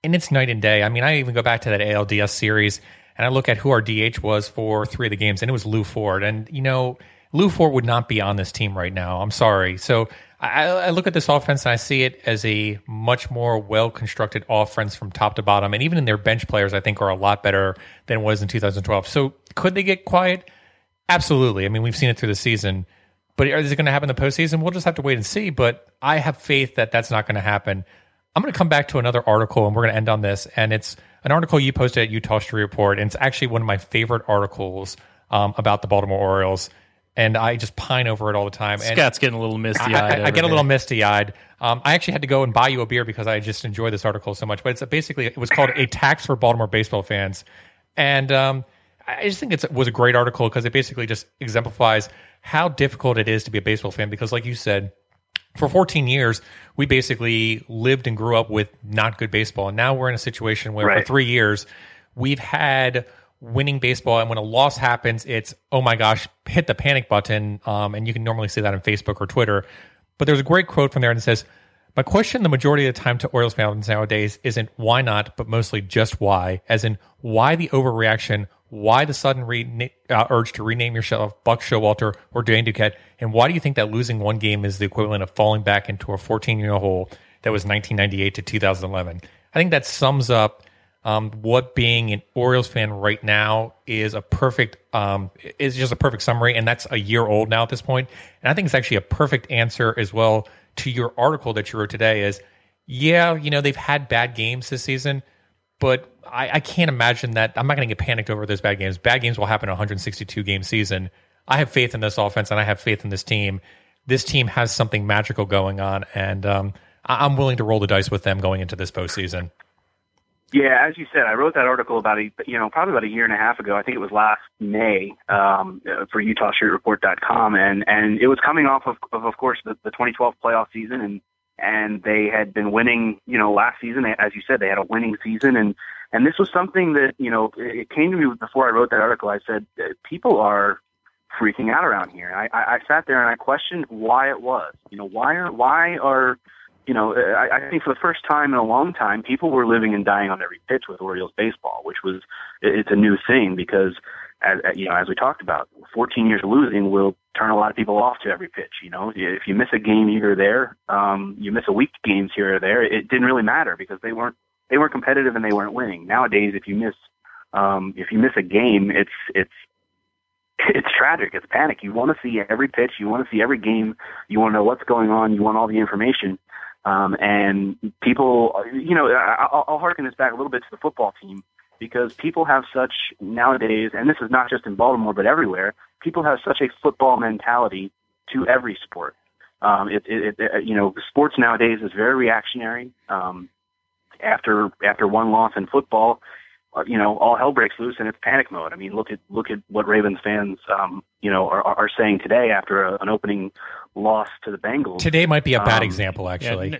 and it's night and day. I mean, I even go back to that ALDS series. And I look at who our DH was for three of the games, and it was Lew Ford. And you know, Lew Ford would not be on this team right now. I'm sorry. So I, I look at this offense and I see it as a much more well constructed offense from top to bottom, and even in their bench players, I think are a lot better than it was in 2012. So could they get quiet? Absolutely. I mean, we've seen it through the season. But is it going to happen in the postseason? We'll just have to wait and see. But I have faith that that's not going to happen. I'm going to come back to another article and we're going to end on this. And it's an article you posted at Eutaw Street Report. And it's actually one of my favorite articles um, about the Baltimore Orioles. And I just pine over it all the time. And Scott's getting a little misty eyed. I, I get a little misty eyed. Um, I actually had to go and buy you a beer because I just enjoy this article so much. But it's basically, it was called A Tax for Baltimore Baseball Fans. And um, I just think it was a great article because it basically just exemplifies how difficult it is to be a baseball fan. Because, like you said, for 14 years, we basically lived and grew up with not good baseball. And now we're in a situation where for three years, we've had winning baseball. And when a loss happens, it's, oh my gosh, hit the panic button. Um, and you can normally see that on Facebook or Twitter. But there's a great quote from there and it says, my question the majority of the time to Orioles fans nowadays isn't why not, but mostly just why, as in why the overreaction, why the sudden uh, urge to rename yourself Buck Showalter or Dan Duquette, and why do you think that losing one game is the equivalent of falling back into a 14 year hole that was 1998 to 2011? I think that sums up um, what being an Orioles fan right now is a perfect um, is just a perfect summary, and that's a year old now at this point. And I think it's actually a perfect answer as well to your article that you wrote today. Is yeah, you know they've had bad games this season, but I, I can't imagine that. I'm not going to get panicked over those bad games. Bad games will happen in a 162 game season. I have faith in this offense, and I have faith in this team. This team has something magical going on, and um, I- I'm willing to roll the dice with them going into this postseason. Yeah, as you said, I wrote that article about a you know probably about a year and a half ago. I think it was last May um, for EutawStreetReport.com, and and it was coming off of of, of course the, the 2012 playoff season, and and they had been winning. You know, last season, as you said, they had a winning season, and and this was something that you know it came to me before I wrote that article. I said uh, people are freaking out around here. I, I, I sat there and I questioned why it was. You know, why are why are you know, I, I think for the first time in a long time, people were living and dying on every pitch with Orioles baseball, which was it's a new thing because, as you know, as we talked about, 14 years of losing will turn a lot of people off to every pitch. You know, if you miss a game here or there, um, you miss a week games here or there, it didn't really matter because they weren't they weren't competitive and they weren't winning. Nowadays, if you miss um, if you miss a game, it's it's it's tragic. It's panic. You want to see every pitch. You want to see every game. You want to know what's going on. You want all the information. Um, and people, you know, I'll, I'll harken this back a little bit to the football team because people have such nowadays, and this is not just in Baltimore but everywhere. People have such a football mentality to every sport. Um, it, it, it, you know, sports nowadays is very reactionary. Um, after after one loss in football, uh, you know, all hell breaks loose and it's panic mode. I mean, look at look at what Ravens fans, um, you know, are, are saying today after a, an opening loss to the Bengals. Today might be a bad Um, example, actually. n-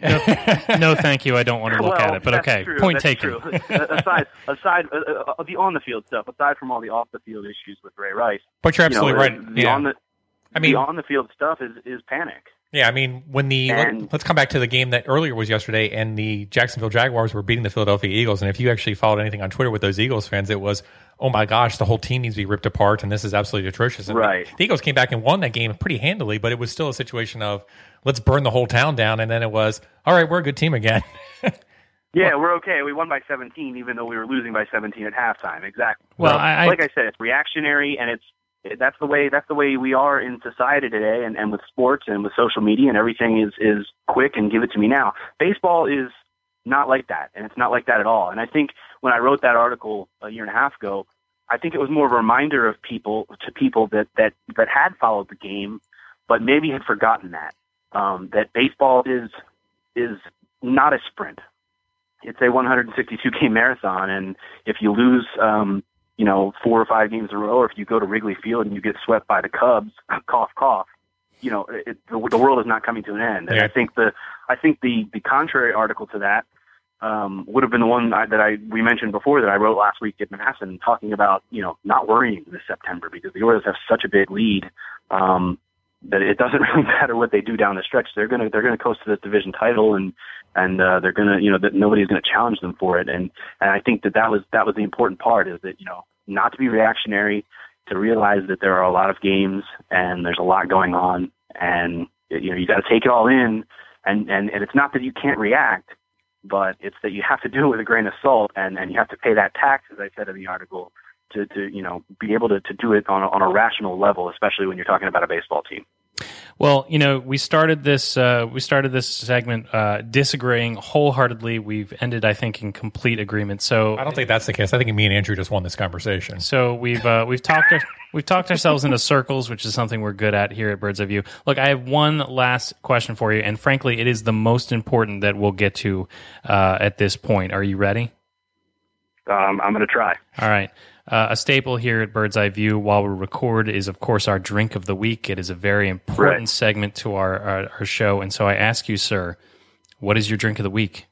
no, (laughs) no, thank you. I don't want to look well, at it. But okay, true, point that's taken. (laughs) Aside, aside uh, uh, the on the field stuff, aside from all the off the field issues with Ray Rice, but you're absolutely you know, right. The yeah. on the I mean, the on the field stuff is is panic. Yeah. I mean, when the And- let, us come back to the game that earlier was yesterday, and the Jacksonville Jaguars were beating the Philadelphia Eagles. And if you actually followed anything on Twitter with those Eagles fans, it was, oh my gosh, the whole team needs to be ripped apart, and this is absolutely atrocious. And Right. The Eagles came back and won that game pretty handily, but it was still a situation of let's burn the whole town down, and then it was, all right, we're a good team again. (laughs) Yeah, we're okay. We won by 17, even though we were losing by 17 at halftime. Exactly. Well, So, I- like I said, it's reactionary, and it's it- that's the way that's the way we are in society today, and, and with sports and with social media and everything is is quick and give it to me now. Baseball is not like that, and it's not like that at all. And I think when I wrote that article a year and a half ago, I think it was more of a reminder of people to people that that that had followed the game, but maybe had forgotten that um, that baseball is is not a sprint it's a 162 game marathon, and if you lose, um, you know, four or five games in a row, or if you go to Wrigley Field and you get swept by the Cubs, (laughs) cough, cough, you know, it, the, the world is not coming to an end. And Yeah. I think the, I think the the contrary article to that um, would have been the one I, that I we mentioned before that I wrote last week at MASN, talking about you know not worrying this September because the Orioles have such a big lead. Um, that it doesn't (laughs) really matter what they do down the stretch. They're gonna they're gonna coast to this division title, and and uh, they're gonna you know that nobody's gonna challenge them for it. And and I think that that was that was the important part is that you know not to be reactionary, to realize that there are a lot of games and there's a lot going on, and you know you got to take it all in. And, and and it's not that you can't react, but it's that you have to do it with a grain of salt, and and you have to pay that tax, as I said in the article, to to you know be able to to do it on a, on a rational level, especially when you're talking about a baseball team. Well, you know, we started this uh, we started this segment uh, disagreeing wholeheartedly. We've ended, I think, in complete agreement. So I don't think that's the case. I think me and Andrew just won this conversation. So we've uh, we've talked we've talked ourselves into circles, which is something we're good at here at Bird's Eye View. Look, I have one last question for you, and frankly, it is the most important that we'll get to uh, at this point. Are you ready? Um, I'm going to try. All right. Uh, a staple here at Bird's Eye View while we record is, of course, our drink of the week. It is a very important Right. segment to our, our, our show. And so I ask you, sir, what is your drink of the week?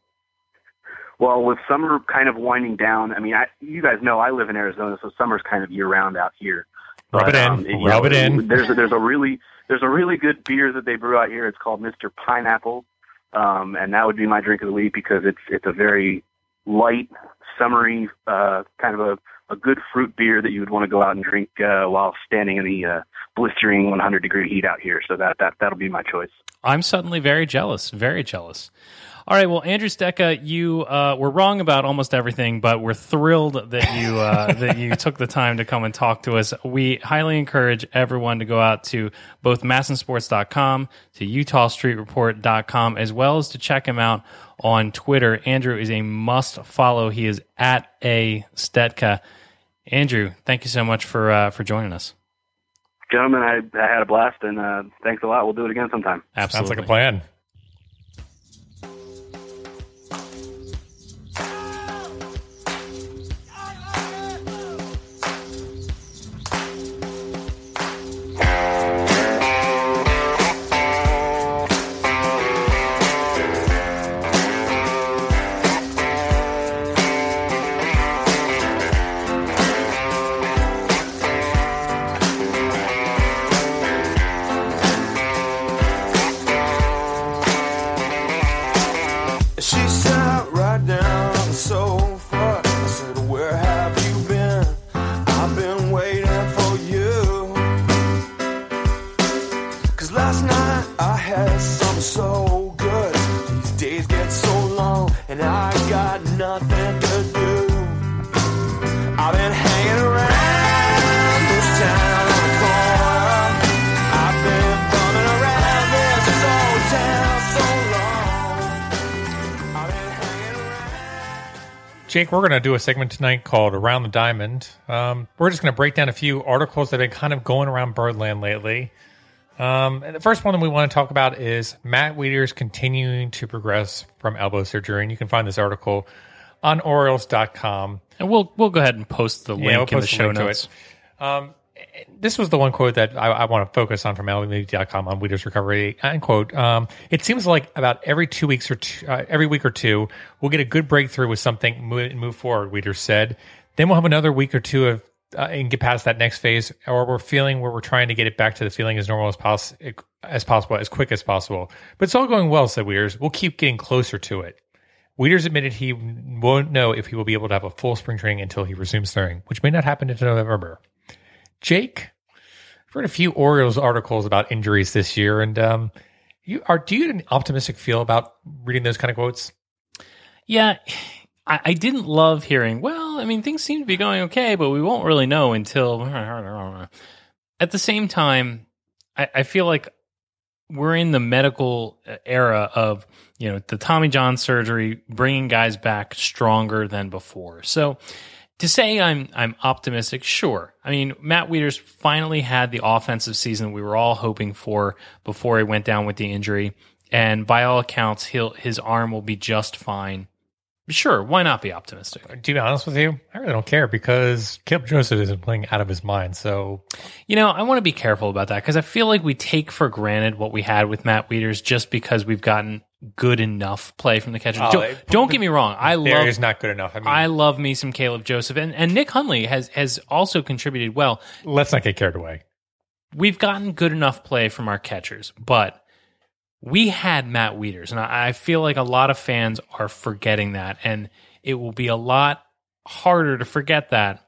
Well, with summer kind of winding down, I mean, I, you guys know I live in Arizona, so summer's kind of year round out here. Rub it in. um, you Rub know, it in. There's a, there's a really there's a really good beer that they brew out here. It's called Mr. Pineapple, um, and that would be my drink of the week because it's it's a very light, summery uh, kind of a, a good fruit beer that you would want to go out and drink uh, while standing in the uh, blistering 100 degree heat out here. So that that that'll be my choice. I'm suddenly very jealous, very jealous. All right, well, Andrew Stetka, you uh, were wrong about almost everything, but we're thrilled that you uh, (laughs) that you took the time to come and talk to us. We highly encourage everyone to go out to both masnsports.com, to eutawstreetreport.com, as well as to check him out on Twitter. Andrew is a must follow. He is at a Stetka. Andrew, thank you so much for uh, for joining us. Gentlemen, I, I had a blast, and uh, thanks a lot. We'll do it again sometime. Absolutely. Sounds like a plan. Jake, we're going to do a segment tonight called Around the Diamond. Um, we're just going to break down a few articles that have been kind of going around Birdland lately. Um, and the first one that we want to talk about is Matt Wieters continuing to progress from elbow surgery. And you can find this article on Orioles.com. And we'll we'll go ahead and post the link we'll in the show notes. it. This was the one quote that I, I want to focus on from LMedia.com on Wieters recovery. End quote. Um, it seems like about every two weeks or two, uh, every week or two, we'll get a good breakthrough with something move, and move forward. Wieters said. Then we'll have another week or two of uh, and get past that next phase, or we're feeling where we're trying to get it back to the feeling as normal as, poss- as possible, as quick as possible. But it's all going well, said Wieters. We'll keep getting closer to it. Wieters admitted he won't know if he will be able to have a full spring training until he resumes throwing, which may not happen until November. Jake, I've read a few Orioles articles about injuries this year, and um, you are do you have an optimistic feel about reading those kind of quotes? Yeah, I, I didn't love hearing. Well, I mean, things seem to be going okay, but we won't really know until. (laughs) At the same time, I, I feel like we're in the medical era of you know the Tommy John surgery, bringing guys back stronger than before. So to say I'm I'm optimistic, sure. I mean, Matt Wieters finally had the offensive season we were all hoping for before he went down with the injury, and by all accounts, he'll his arm will be just fine. Sure, why not be optimistic? To be honest with you, I really don't care because Caleb Joseph isn't playing out of his mind. So You know, I want to be careful about that because I feel like we take for granted what we had with Matt Wieters just because we've gotten good enough play from the catcher. Oh, don't, don't get me wrong, I there love is not good enough. I mean, I love me some Caleb Joseph and, and Nick Hundley has has also contributed well. let's not get carried away. We've gotten good enough play from our catchers, but we had Matt Wieters, and I, I feel like a lot of fans are forgetting that, and it will be a lot harder to forget that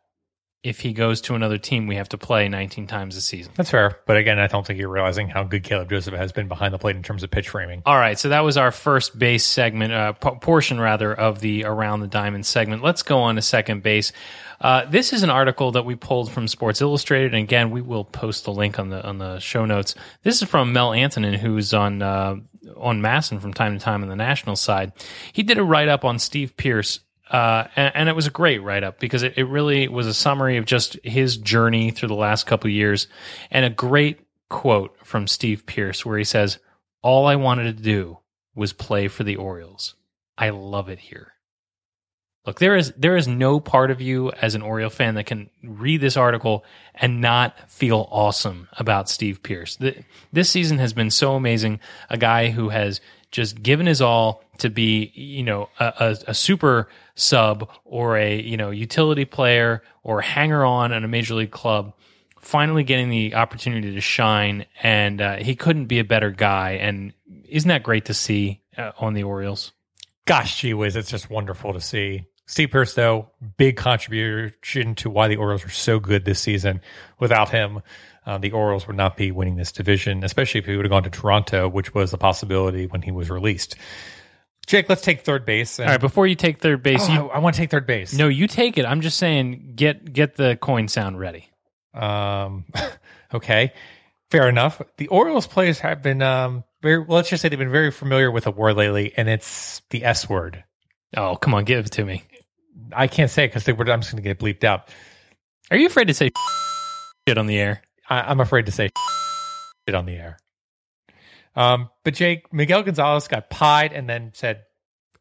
if he goes to another team, we have to play 19 times a season. That's fair. But again, I don't think you're realizing how good Caleb Joseph has been behind the plate in terms of pitch framing. All right, so that was our first base segment, uh, p- portion rather, of the Around the Diamond segment. Let's go on to second base. Uh, this is an article that we pulled from Sports Illustrated, and again, we will post the link on the on the show notes. This is from Mel Antonen, who's on uh, on MASN from time to time on the national side. He did a write up on Steve Pearce uh, and, and it was a great write up because it, it really was a summary of just his journey through the last couple years and a great quote from Steve Pearce where he says, All I wanted to do was play for the Orioles. I love it here. Look, there is there is no part of you as an Oriole fan that can read this article and not feel awesome about Steve Pearce. The, this season has been so amazing. A guy who has just given his all to be, you know, a, a, a super sub or a you know utility player or hanger on at a major league club. Finally, getting the opportunity to shine, and uh, he couldn't be a better guy. And isn't that great to see uh, on the Orioles? Gosh, gee whiz, it's just wonderful to see. Steve Pearce, though, big contribution to why the Orioles are so good this season. Without him, uh, the Orioles would not be winning this division, especially if he would have gone to Toronto, which was a possibility when he was released. Jake, let's take third base. And, All right, before you take third base, Oh, you I, I want to take third base. no, you take it. I'm just saying, get get the coin sound ready. Um, (laughs) okay, fair enough. The Orioles players have been um, very. Well, let's just say they've been very familiar with a word lately, and it's the S word. Oh, come on, give it to me. I can't say it because I'm just going to get bleeped out. Are you afraid to say (laughs) shit on the air? I, I'm afraid to say (laughs) shit on the air. Um, but Jake Miguel Gonzalez got pied and then said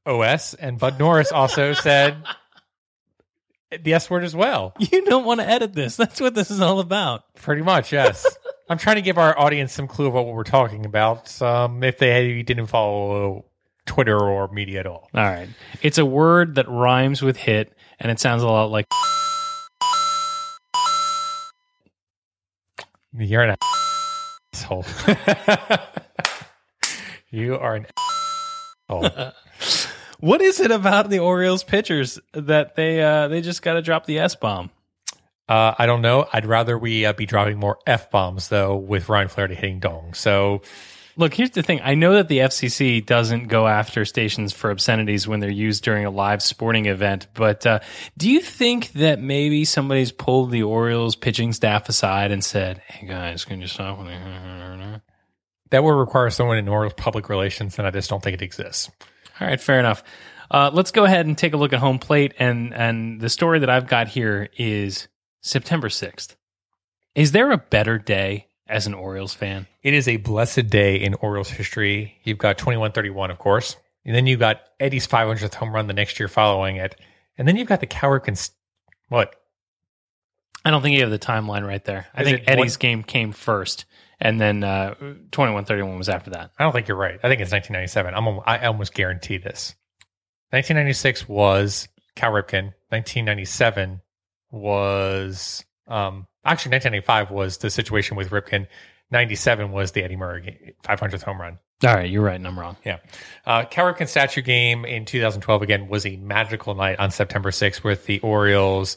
OS, and Bud Norris also (laughs) said the S word as well. You don't want to edit this. That's what this is all about. Pretty much, yes. (laughs) I'm trying to give our audience some clue about what we're talking about. Um, if they didn't follow Twitter or media at all. All right. It's a word that rhymes with hit, and it sounds a lot like. You're an asshole. (laughs) you are an asshole. (laughs) What is it about the Orioles pitchers that they uh, they just got to drop the S bomb? Uh, I don't know. I'd rather we uh, be dropping more f bombs though, with Ryan Flaherty hitting dong. So Look, here's the thing. I know that the FCC doesn't go after stations for obscenities when they're used during a live sporting event, but uh, do you think that maybe somebody's pulled the Orioles pitching staff aside and said, "Hey guys, can you stop?" that would require someone in Orioles public relations, and I just don't think it exists. All right, fair enough. Uh, let's go ahead and take a look at home plate, and and the story that I've got here is September sixth. Is there a better day as an Orioles fan? It is a blessed day in Orioles history. You've got 21-31, of course, and then you've got Eddie's 500th home run the next year following it, and then you've got the cons- what I don't think you have the timeline right there. I Is think Eddie's one- game came first, and then uh, twenty one thirty one was after that. I don't think you're right. I think it's 1997. I'm al- I almost guarantee this. 1996 was Cal Ripken. 1997 was um actually 1995 was the situation with Ripken. 97 was the Eddie Murray 500th home run. All right, you're right, and I'm wrong. Yeah. Uh, Cal Ripken statue game in 2012 again was a magical night on September 6th with the Orioles.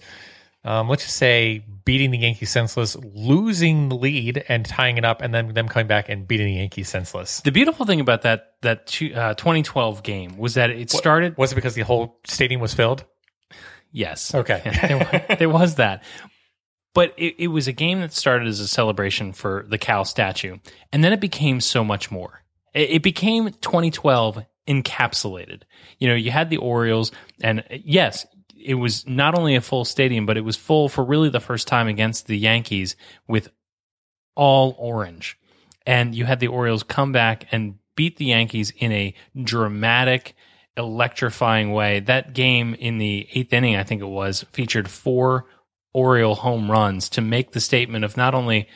Um, let's just say beating the Yankees senseless, losing the lead and tying it up, and then them coming back and beating the Yankees senseless. The beautiful thing about that that two- uh, 2012 game was that it started. Was it because the whole stadium was filled? Yes, Okay. (laughs) there, there was that, but it, it was a game that started as a celebration for the Cal statue, and then it became so much more. It, it became 2012 encapsulated. You know, you had the Orioles, and yes, it was not only a full stadium, but it was full for really the first time against the Yankees with all orange. And you had the Orioles come back and beat the Yankees in a dramatic, electrifying way. That game in the eighth inning, I think it was, featured four Oriole home runs to make the statement of not only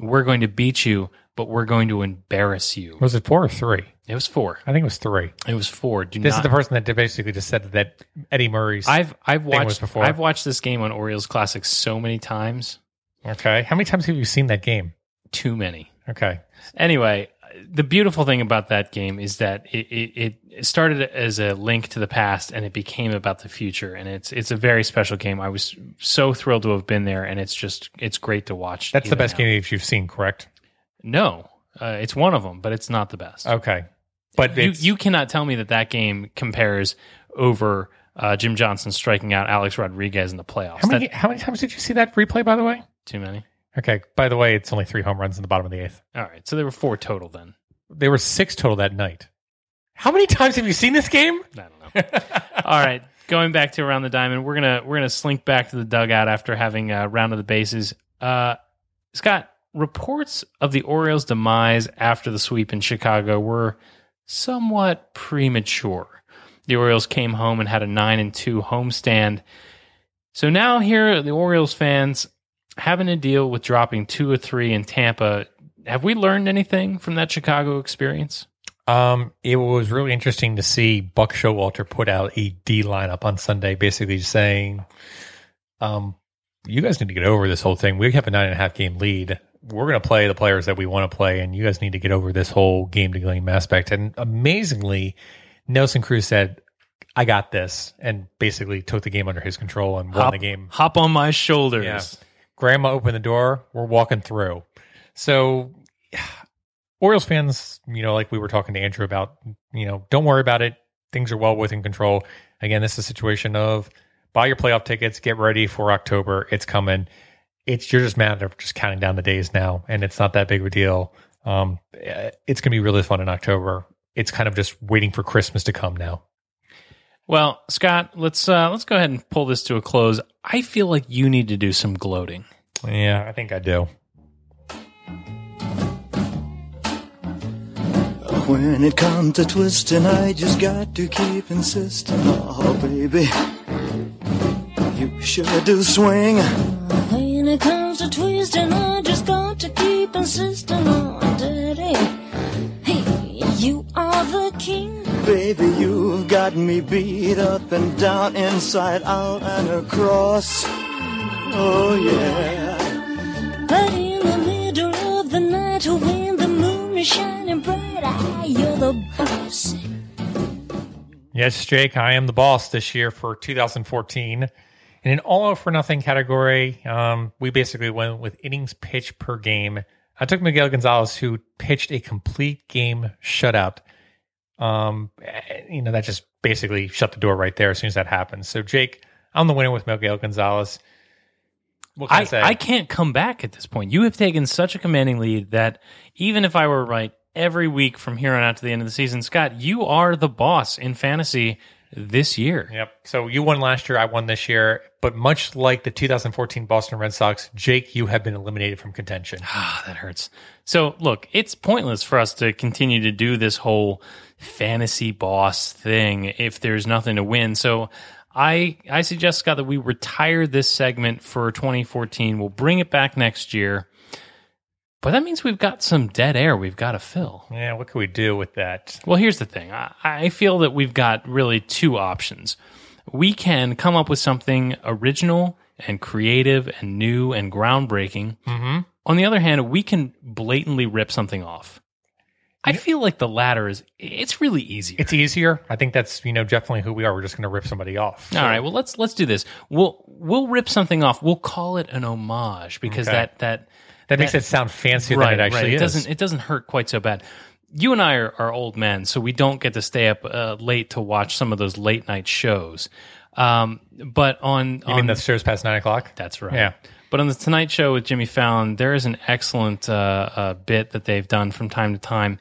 we're going to beat you, but we're going to embarrass you. Was it four or three? It was four. I think it was three. It was four. Do This not, is the person that basically just said that Eddie Murray's. I've I've watched before. I've watched this game on Orioles Classic so many times. okay. How many times have you seen that game? Too many. Okay. Anyway, the beautiful thing about that game is that it, it, it started as a link to the past and it became about the future. And it's it's a very special game. I was so thrilled to have been there, and it's just it's great to watch. That's the best now. game you've seen, correct? No, uh, it's one of them, but it's not the best. Okay, but you you cannot tell me that that game compares over uh, Jim Johnson striking out Alex Rodriguez in the playoffs. how many That- how many times did you see that replay? By the way, too many. okay. By the way, it's only three home runs in the bottom of the eighth. All right, so there were four total then. There were six total that night. How many times have you seen this game? I don't know. (laughs) All right, going back to around the diamond, we're gonna we're gonna slink back to the dugout after having a round of the bases. Uh, Scott, reports of the Orioles' demise after the sweep in Chicago were somewhat premature. The Orioles came home and had a nine and two homestand. So now here the Orioles fans having to deal with dropping two or three in Tampa. Have we learned anything from that Chicago experience? Um, it was really interesting to see Buck Showalter put out a D lineup on Sunday, basically saying, um, you guys need to get over this whole thing. We have a nine and a half game lead. We're going to play the players that we want to play, and you guys need to get over this whole game to game aspect. And amazingly, Nelson Cruz said, I got this, and basically took the game under his control and won Hop, the game. hop on my shoulders. Yeah. Grandma opened the door. We're walking through. So, Orioles fans, you know, like we were talking to Andrew about, you know, don't worry about it. Things are well within control. Again, this is a situation of buy your playoff tickets, get ready for October. It's coming. It's you're just matter of just counting down the days now, and it's not that big of a deal. Um, eh, it's going to be really fun in October. It's kind of just waiting for Christmas to come now. Well, Scott, let's uh, let's go ahead and pull this to a close. I feel like you need to do some gloating. Yeah, I think I do. When it comes to twisting, I just got to keep insisting. Oh, baby, you sure do swing. When it comes to twisting, I just got to keep insisting on daddy. Hey, you are the king. Baby, you've got me beat up and down, inside out and across. Oh, yeah. But in the middle of the night, when the moon is shining bright, you're the boss. Yes, Jake, I am the boss this year for 2014. In an all for nothing category, um, we basically went with innings pitched per game. I took Miguel Gonzalez, who pitched a complete game shutout. Um, you know, that just basically shut the door right there as soon as that happened. So, Jake, I'm the winner with Miguel Gonzalez. What can I, I, say? I can't come back at this point. You have taken such a commanding lead that even if I were right every week from here on out to the end of the season, Scott, you are the boss in fantasy this year. Yep. So you won last year, I won this year. But much like the 2014 Boston Red Sox, Jake, you have been eliminated from contention. (sighs) Ah, that hurts. So, look, it's pointless for us to continue to do this whole fantasy boss thing if there's nothing to win. So, I I suggest Scott that we retire this segment for 2014. We'll bring it back next year. But that means we've got some dead air we've got to fill. Yeah, what can we do with that? Well, here's the thing. I, I feel that we've got really two options. We can come up with something original and creative and new and groundbreaking. Mm-hmm. On the other hand, we can blatantly rip something off. I feel like the latter is it's really easier. It's easier. I think that's you know definitely who we are. We're just going to rip somebody off. All right, well let's let's do this. We'll we'll rip something off. We'll call it an homage because Okay. that that that makes it sound fancier right, than it actually right. It is. doesn't it doesn't hurt quite so bad. You and I are, are old men, so we don't get to stay up uh, late to watch some of those late night shows. Um, but on you on mean the shows past nine o'clock? that's right. Yeah. But on the Tonight Show with Jimmy Fallon, there is an excellent uh, uh, bit that they've done from time to time.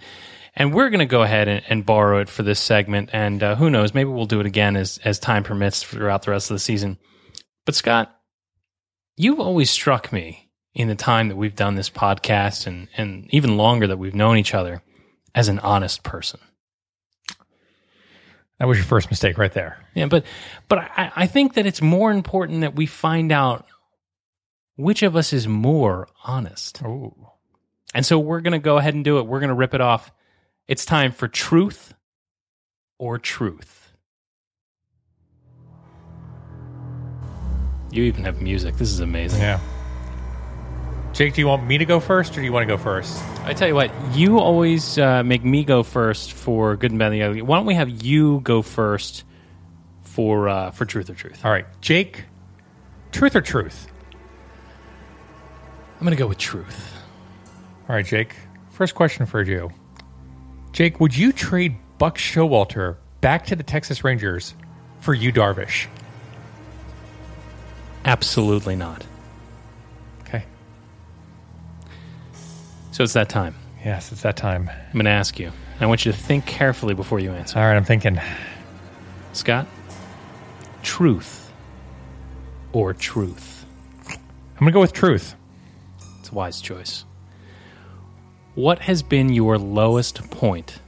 And we're going to go ahead and, and borrow it for this segment. And uh, who knows, maybe we'll do it again as, as time permits throughout the rest of the season. But Scott, you've always struck me in the time that we've done this podcast and, and even longer that we've known each other as an honest person. That was your first mistake right there. Yeah, but but I, I think that it's more important that we find out which of us is more honest. Ooh. And so we're going to go ahead and do it. We're going to rip it off. It's time for truth or truth. You even have music. This is amazing. Yeah. Jake, do you want me to go first, or do you want to go first? I tell you what, you always uh, make me go first for good and bad and the ugly. Why don't we have you go first for uh, for truth or truth? All right, Jake. Truth or truth? I'm going to go with truth. All right, Jake. First question for you. Jake, would you trade Buck Showalter back to the Texas Rangers for Yu Darvish? Absolutely not. So it's that time. Yes, it's that time. I'm going to ask you. I want you to think carefully before you answer. All right, I'm thinking. Scott, truth or truth? I'm going to go with truth. It's a wise choice. What has been your lowest point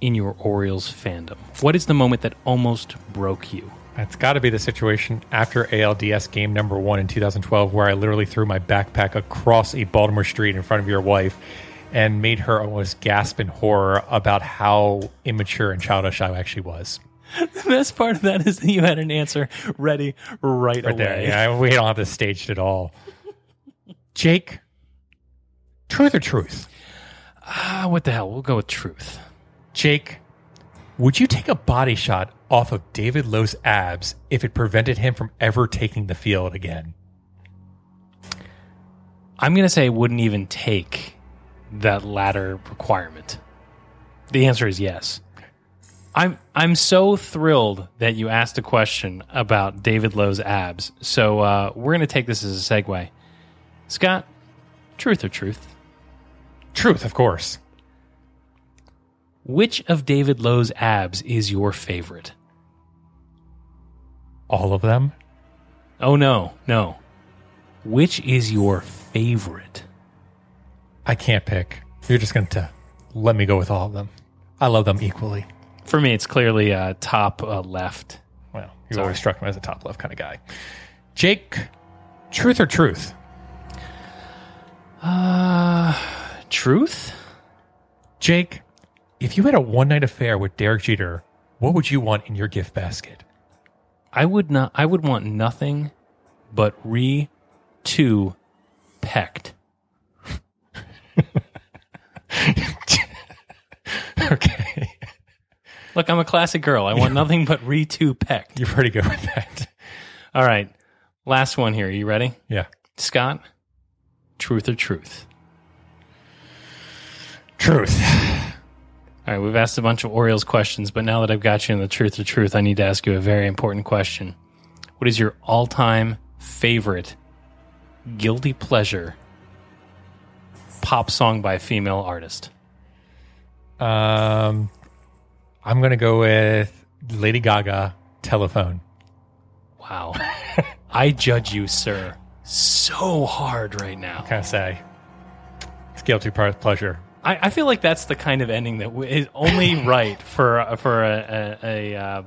in your Orioles fandom? What is the moment that almost broke you? It's got to be the situation after ALDS game number one in 2012, where I literally threw my backpack across a Baltimore street in front of your wife and made her almost gasp in horror about how immature and childish I actually was. (laughs) The best part of that is that you had an answer ready right, Right away. there. Yeah, we don't have this staged at all. Jake, truth or truth? Ah, what the hell? We'll go with truth. Jake, would you take a body shot off of David Lough's abs if it prevented him from ever taking the field again? I'm going to say wouldn't even take that latter requirement. The answer is yes. I'm I'm so thrilled that you asked a question about David Lough's abs. So uh, we're going to take this as a segue. Scott, truth or truth? Truth, of course. Which of David Lough's abs is your favorite? All of them? Oh no, no. Which is your favorite? I can't pick. You're just going to let me go with all of them. I love them equally. For me, it's clearly uh, top uh, left. Well, you always struck me as a top left kind of guy. Jake, truth or truth? Uh, truth? Jake, if you had a one night affair with Derek Jeter, what would you want in your gift basket? I would not. I would want nothing but re two pecked. (laughs) okay. Look, I'm a classic girl. I want nothing but re two pecked. You're pretty good with that. All right, last one here. Are you ready, Yeah. Scott? Truth or truth? Truth. All right, we've asked a bunch of Orioles questions, but now that I've got you in the truth or truth, I need to ask you a very important question. What is your all time favorite guilty pleasure pop song by a female artist? Um, I'm going to go with Lady Gaga, Telephone. Wow. (laughs) I judge you, sir, so hard right now. Can I say? It's guilty pleasure. I, I feel like that's the kind of ending that is only (laughs) right for for a a, a, uh,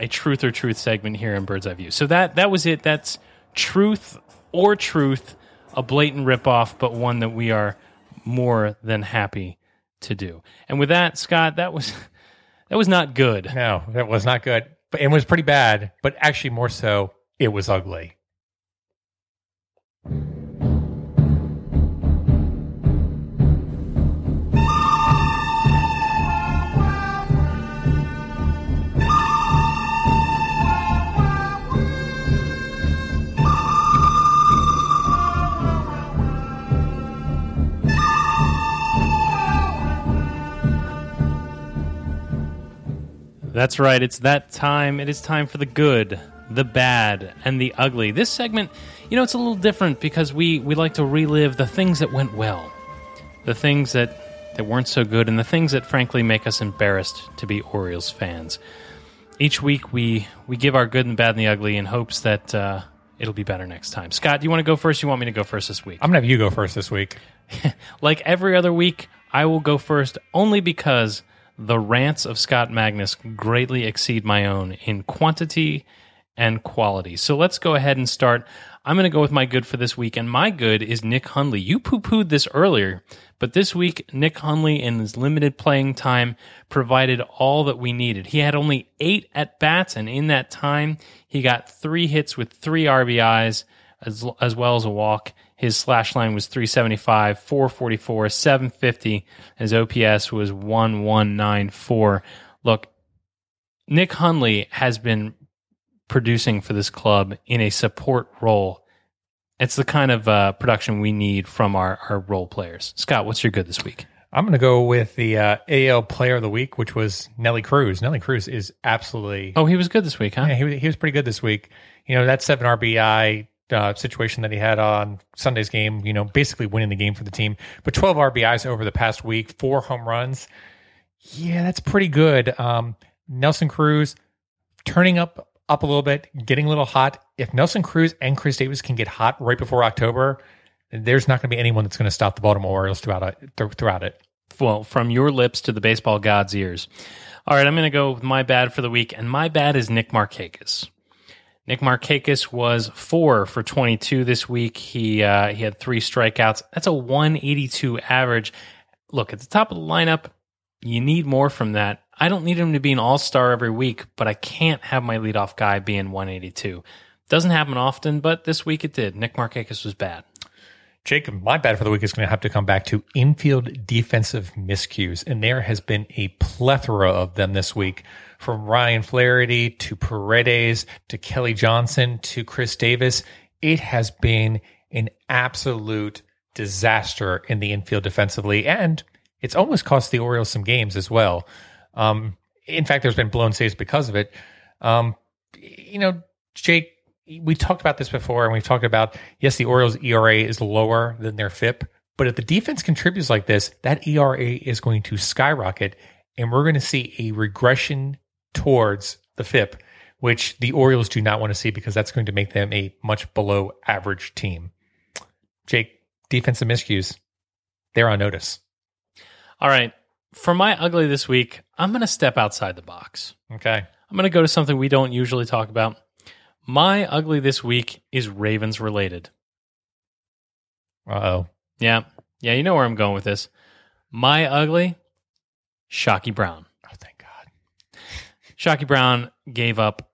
a truth or truth segment here in Bird's Eye View. So that that was it. That's truth or truth, a blatant ripoff, but one that we are more than happy to do. And with that, Scott, that was (laughs) that was not good. No, that was not good. But it was pretty bad, but actually more so, it was ugly. That's right. It's that time. It is time for the good, the bad, and the ugly. This segment, you know, it's a little different because we, we like to relive the things that went well, the things that, that weren't so good, and the things that frankly make us embarrassed to be Orioles fans. Each week we, we give our good and bad and the ugly in hopes that uh, it'll be better next time. Scott, do you want to go first? You want me to go first this week? I'm going to have you go first this week. (laughs) Like every other week, I will go first only because the rants of Scott Magnus greatly exceed my own in quantity and quality. So let's go ahead and start. I'm going to go with my good for this week, and my good is Nick Hundley. You poo pooed this earlier, but this week, Nick Hundley, in his limited playing time, provided all that we needed. He had only eight at bats, and in that time, he got three hits with three RBIs, as, as well as a walk. His slash line was 375, 444, 750. His OPS was 1194. Look, Nick Hundley has been producing for this club in a support role. It's the kind of uh, production we need from our, our role players. Scott, what's your good this week? I'm going to go with the uh, AL Player of the Week, which was Nelly Cruz. Nelly Cruz is absolutely Oh, he was good this week, huh? Yeah, he was, he was pretty good this week. You know, that seven RBI uh, situation that he had on Sunday's game, you know, basically winning the game for the team. But 12 RBIs over the past week, four home runs. Yeah, that's pretty good. Um, Nelson Cruz turning up up a little bit, getting a little hot. If Nelson Cruz and Chris Davis can get hot right before October, there's not going to be anyone that's going to stop the Baltimore Orioles throughout it. th- Throughout it. well, from your lips to the baseball god's ears. All right, I'm going to go with my bad for the week, and my bad is Nick Markakis. Nick Markakis was four for 22 this week. He uh, he had three strikeouts. That's a 182 average. Look at the top of the lineup. You need more from that. I don't need him to be an all star every week, but I can't have my leadoff guy being 182. Doesn't happen often, but this week it did. Nick Markakis was bad. Jacob, my bad for the week is going to have to come back to infield defensive miscues. And there has been a plethora of them this week from Ryan Flaherty to Paredes to Kelly Johnson to Chris Davis. It has been an absolute disaster in the infield defensively. And it's almost cost the Orioles some games as well. Um, in fact, there's been blown saves because of it. Um, you know, Jake, we talked about this before, and we've talked about yes, the Orioles' ERA is lower than their FIP, but if the defense contributes like this, that ERA is going to skyrocket, and we're going to see a regression towards the FIP, which the Orioles do not want to see because that's going to make them a much below average team. Jake, defensive miscues, they're on notice. All right. For my ugly this week, I'm going to step outside the box. Okay. I'm going to go to something we don't usually talk about. My ugly this week is Ravens related. Uh oh. Yeah. Yeah, you know where I'm going with this. My ugly, Chykie Brown. Oh, thank God. Chykie Brown gave up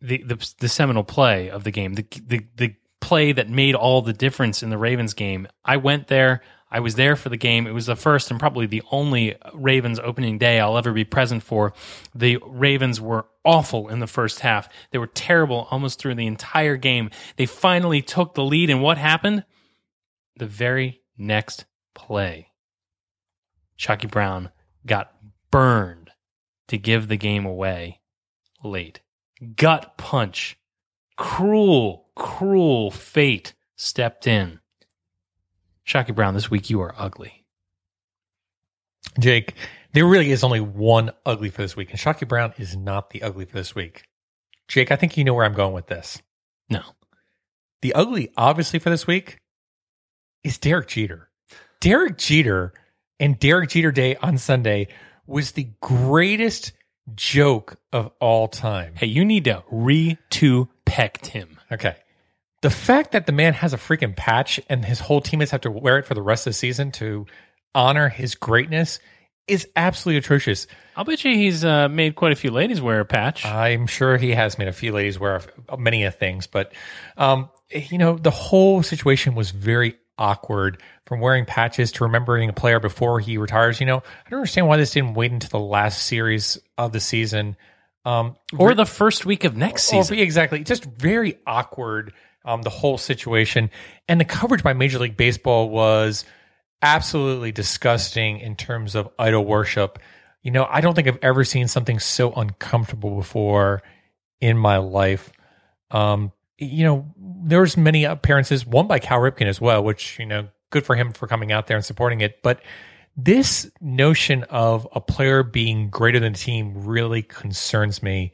the, the the seminal play of the game, the, the the play that made all the difference in the Ravens game. I went there. I was there for the game. It was the first and probably the only Ravens opening day I'll ever be present for. The Ravens were awful in the first half. They were terrible almost through the entire game. They finally took the lead, and what happened? The very next play, Chykie Brown got burned to give the game away late. Gut punch. Cruel, cruel fate stepped in. Chykie Brown, this week you are ugly. Jake, there really is only one ugly for this week, and Chykie Brown is not the ugly for this week. Jake, I think you know where I'm going with this. No. The ugly, obviously, for this week is Derek Jeter. Derek Jeter and Derek Jeter Day on Sunday was the greatest joke of all time. Hey, you need to re to pecked him. Okay. The fact that the man has a freaking patch and his whole teammates have to wear it for the rest of the season to honor his greatness is absolutely atrocious. I'll bet you he's uh, made quite a few ladies wear a patch. I'm sure he has made a few ladies wear many of things, but um, you know, the whole situation was very awkward from wearing patches to remembering a player before he retires. You know, I don't understand why this didn't wait until the last series of the season. Um, or the first week of next season. exactly. Just very awkward, um, the whole situation. And the coverage by Major League Baseball was absolutely disgusting in terms of idol worship. You know, I don't think I've ever seen something so uncomfortable before in my life. Um, you know, there was many appearances, one by Cal Ripken as well, which, you know, good for him for coming out there and supporting it. But this notion of a player being greater than the team really concerns me.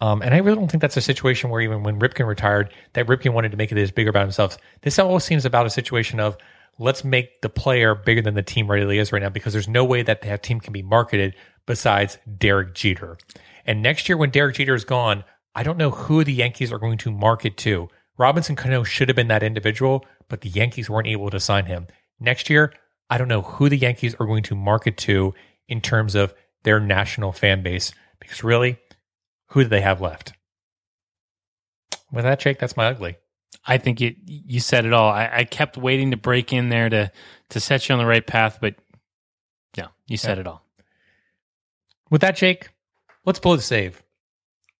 Um, and I really don't think that's a situation where even when Ripken retired, that Ripken wanted to make it as bigger about himself. This almost seems about a situation of let's make the player bigger than the team really is right now because there's no way that that team can be marketed besides Derek Jeter. And next year when Derek Jeter is gone, I don't know who the Yankees are going to market to. Robinson Cano should have been that individual, but the Yankees weren't able to sign him. Next year, I don't know who the Yankees are going to market to in terms of their national fan base because really, who do they have left? With that, Jake, that's my ugly. I think it, you said it all. I, I kept waiting to break in there to to set you on the right path, but no, you said it all. With that, Jake, let's blow the save.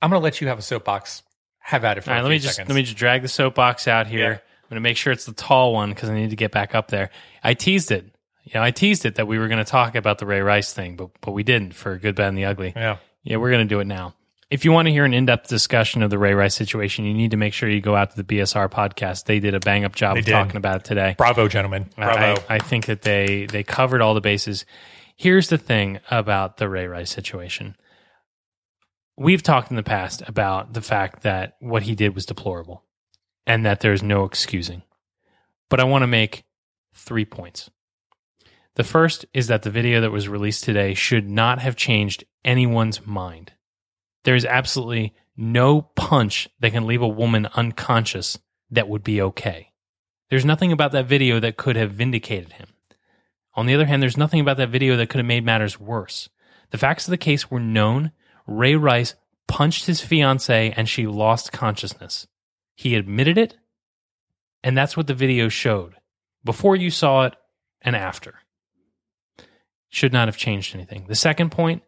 I'm going to let you have a soapbox. Have at it for All right, a let me just let me just drag the soapbox out here. Yeah. I'm going to make sure it's the tall one because I need to get back up there. I teased it. You know, I teased it that we were going to talk about the Ray Rice thing, but but we didn't for good, bad, and the ugly. Yeah. Yeah, we're going to do it now. If you want to hear an in-depth discussion of the Ray Rice situation, you need to make sure you go out to the BSR podcast. They did a bang-up job They of did. talking about it today. Bravo, gentlemen. Bravo. I, I think that they they covered all the bases. Here's the thing about the Ray Rice situation. We've talked in the past about the fact that what he did was deplorable and that there's no excusing. But I want to make three points. The first is that the video that was released today should not have changed anyone's mind. There is absolutely no punch that can leave a woman unconscious that would be okay. There's nothing about that video that could have vindicated him. On the other hand, there's nothing about that video that could have made matters worse. The facts of the case were known. Ray Rice punched his fiancee and she lost consciousness. He admitted it, and that's what the video showed before you saw it and after. Should not have changed anything. The second point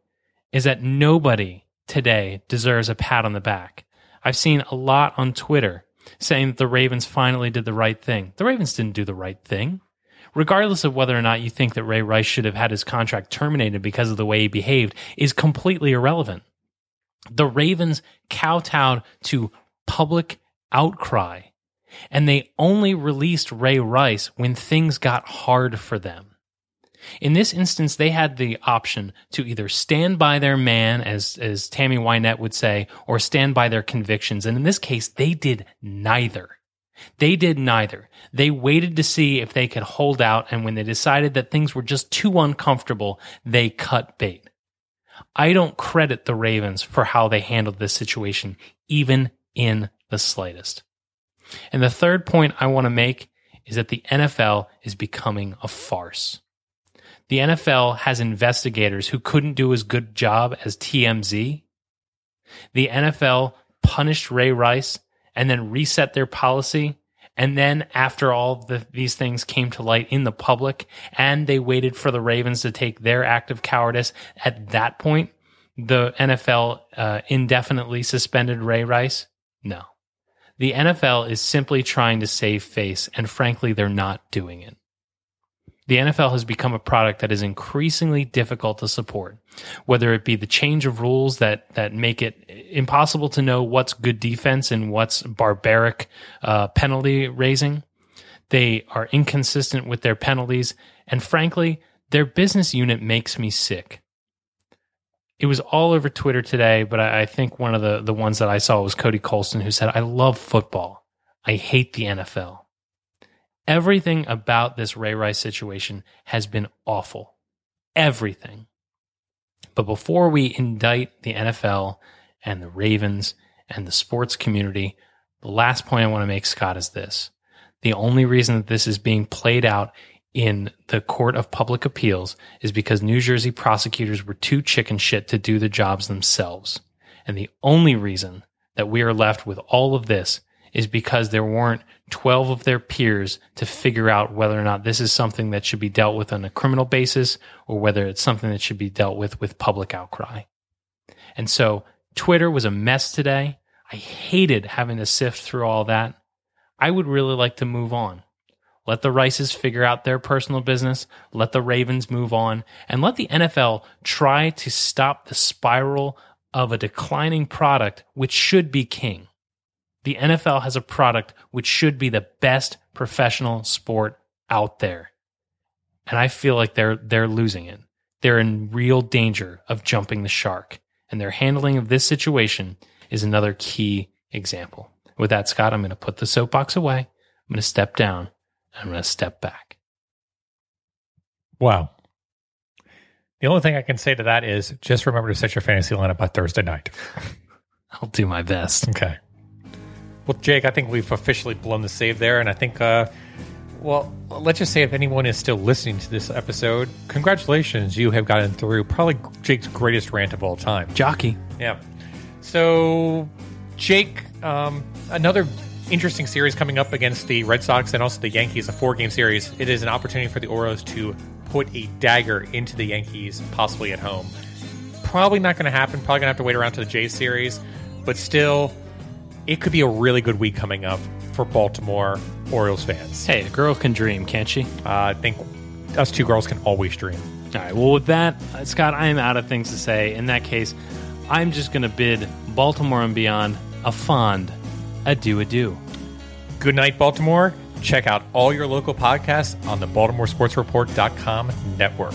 is that nobody today deserves a pat on the back. I've seen a lot on Twitter saying that the Ravens finally did the right thing. The Ravens didn't do the right thing. Regardless of whether or not you think that Ray Rice should have had his contract terminated because of the way he behaved, is completely irrelevant. The Ravens kowtowed to public outcry, and they only released Ray Rice when things got hard for them. In this instance, they had the option to either stand by their man, as, as Tammy Wynette would say, or stand by their convictions. And in this case, they did neither. They did neither. They waited to see if they could hold out, and when they decided that things were just too uncomfortable, they cut bait. I don't credit the Ravens for how they handled this situation, even in the slightest. And the third point I want to make is that the NFL is becoming a farce. The NFL has investigators who couldn't do as good a job as TMZ. The NFL punished Ray Rice and then reset their policy. And then after all the, these things came to light in the public and they waited for the Ravens to take their act of cowardice, at that point, the NFL uh, indefinitely suspended Ray Rice? No. The NFL is simply trying to save face, and frankly, they're not doing it. The NFL has become a product that is increasingly difficult to support, whether it be the change of rules that, that make it impossible to know what's good defense and what's barbaric uh, penalty raising. They are inconsistent with their penalties, and frankly, their business unit makes me sick. It was all over Twitter today, but I, I think one of the, the ones that I saw was Cody Colston, who said, I love football. I hate the NFL. Everything about this Ray Rice situation has been awful. Everything. But before we indict the NFL and the Ravens and the sports community, the last point I want to make, Scott, is this. The only reason that this is being played out in the Court of Public Appeals is because New Jersey prosecutors were too chicken shit to do the jobs themselves. And the only reason that we are left with all of this is because there weren't 12 of their peers to figure out whether or not this is something that should be dealt with on a criminal basis or whether it's something that should be dealt with with public outcry. And so Twitter was a mess today. I hated having to sift through all that. I would really like to move on. Let the Rices figure out their personal business. Let the Ravens move on and let the NFL try to stop the spiral of a declining product, which should be king. The NFL has a product which should be the best professional sport out there. And I feel like they're, they're losing it. They're in real danger of jumping the shark. And their handling of this situation is another key example. With that, Scott, I'm going to put the soapbox away. I'm going to step down. I'm going to step back. Wow. The only thing I can say to that is just remember to set your fantasy lineup by Thursday night. (laughs) I'll do my best. Okay. Well, Jake, I think we've officially blown the save there, and I think, uh, well, let's just say if anyone is still listening to this episode, congratulations, you have gotten through probably Jake's greatest rant of all time. Jockey. Yeah. So, Jake, um, another interesting series coming up against the Red Sox and also the Yankees, a four game series. It is an opportunity for the Orioles to put a dagger into the Yankees, possibly at home. Probably not going to happen. Probably going to have to wait around to the Jays series, but still, it could be a really good week coming up for Baltimore Orioles fans. Hey, a girl can dream, can't she? Uh, I think us two girls can always dream. All right. Well, with that, uh, Scott, I am out of things to say. In that case, I'm just going to bid Baltimore and beyond a fond adieu, adieu. Good night, Baltimore. Check out all your local podcasts on the BaltimoreSportsReport.com network.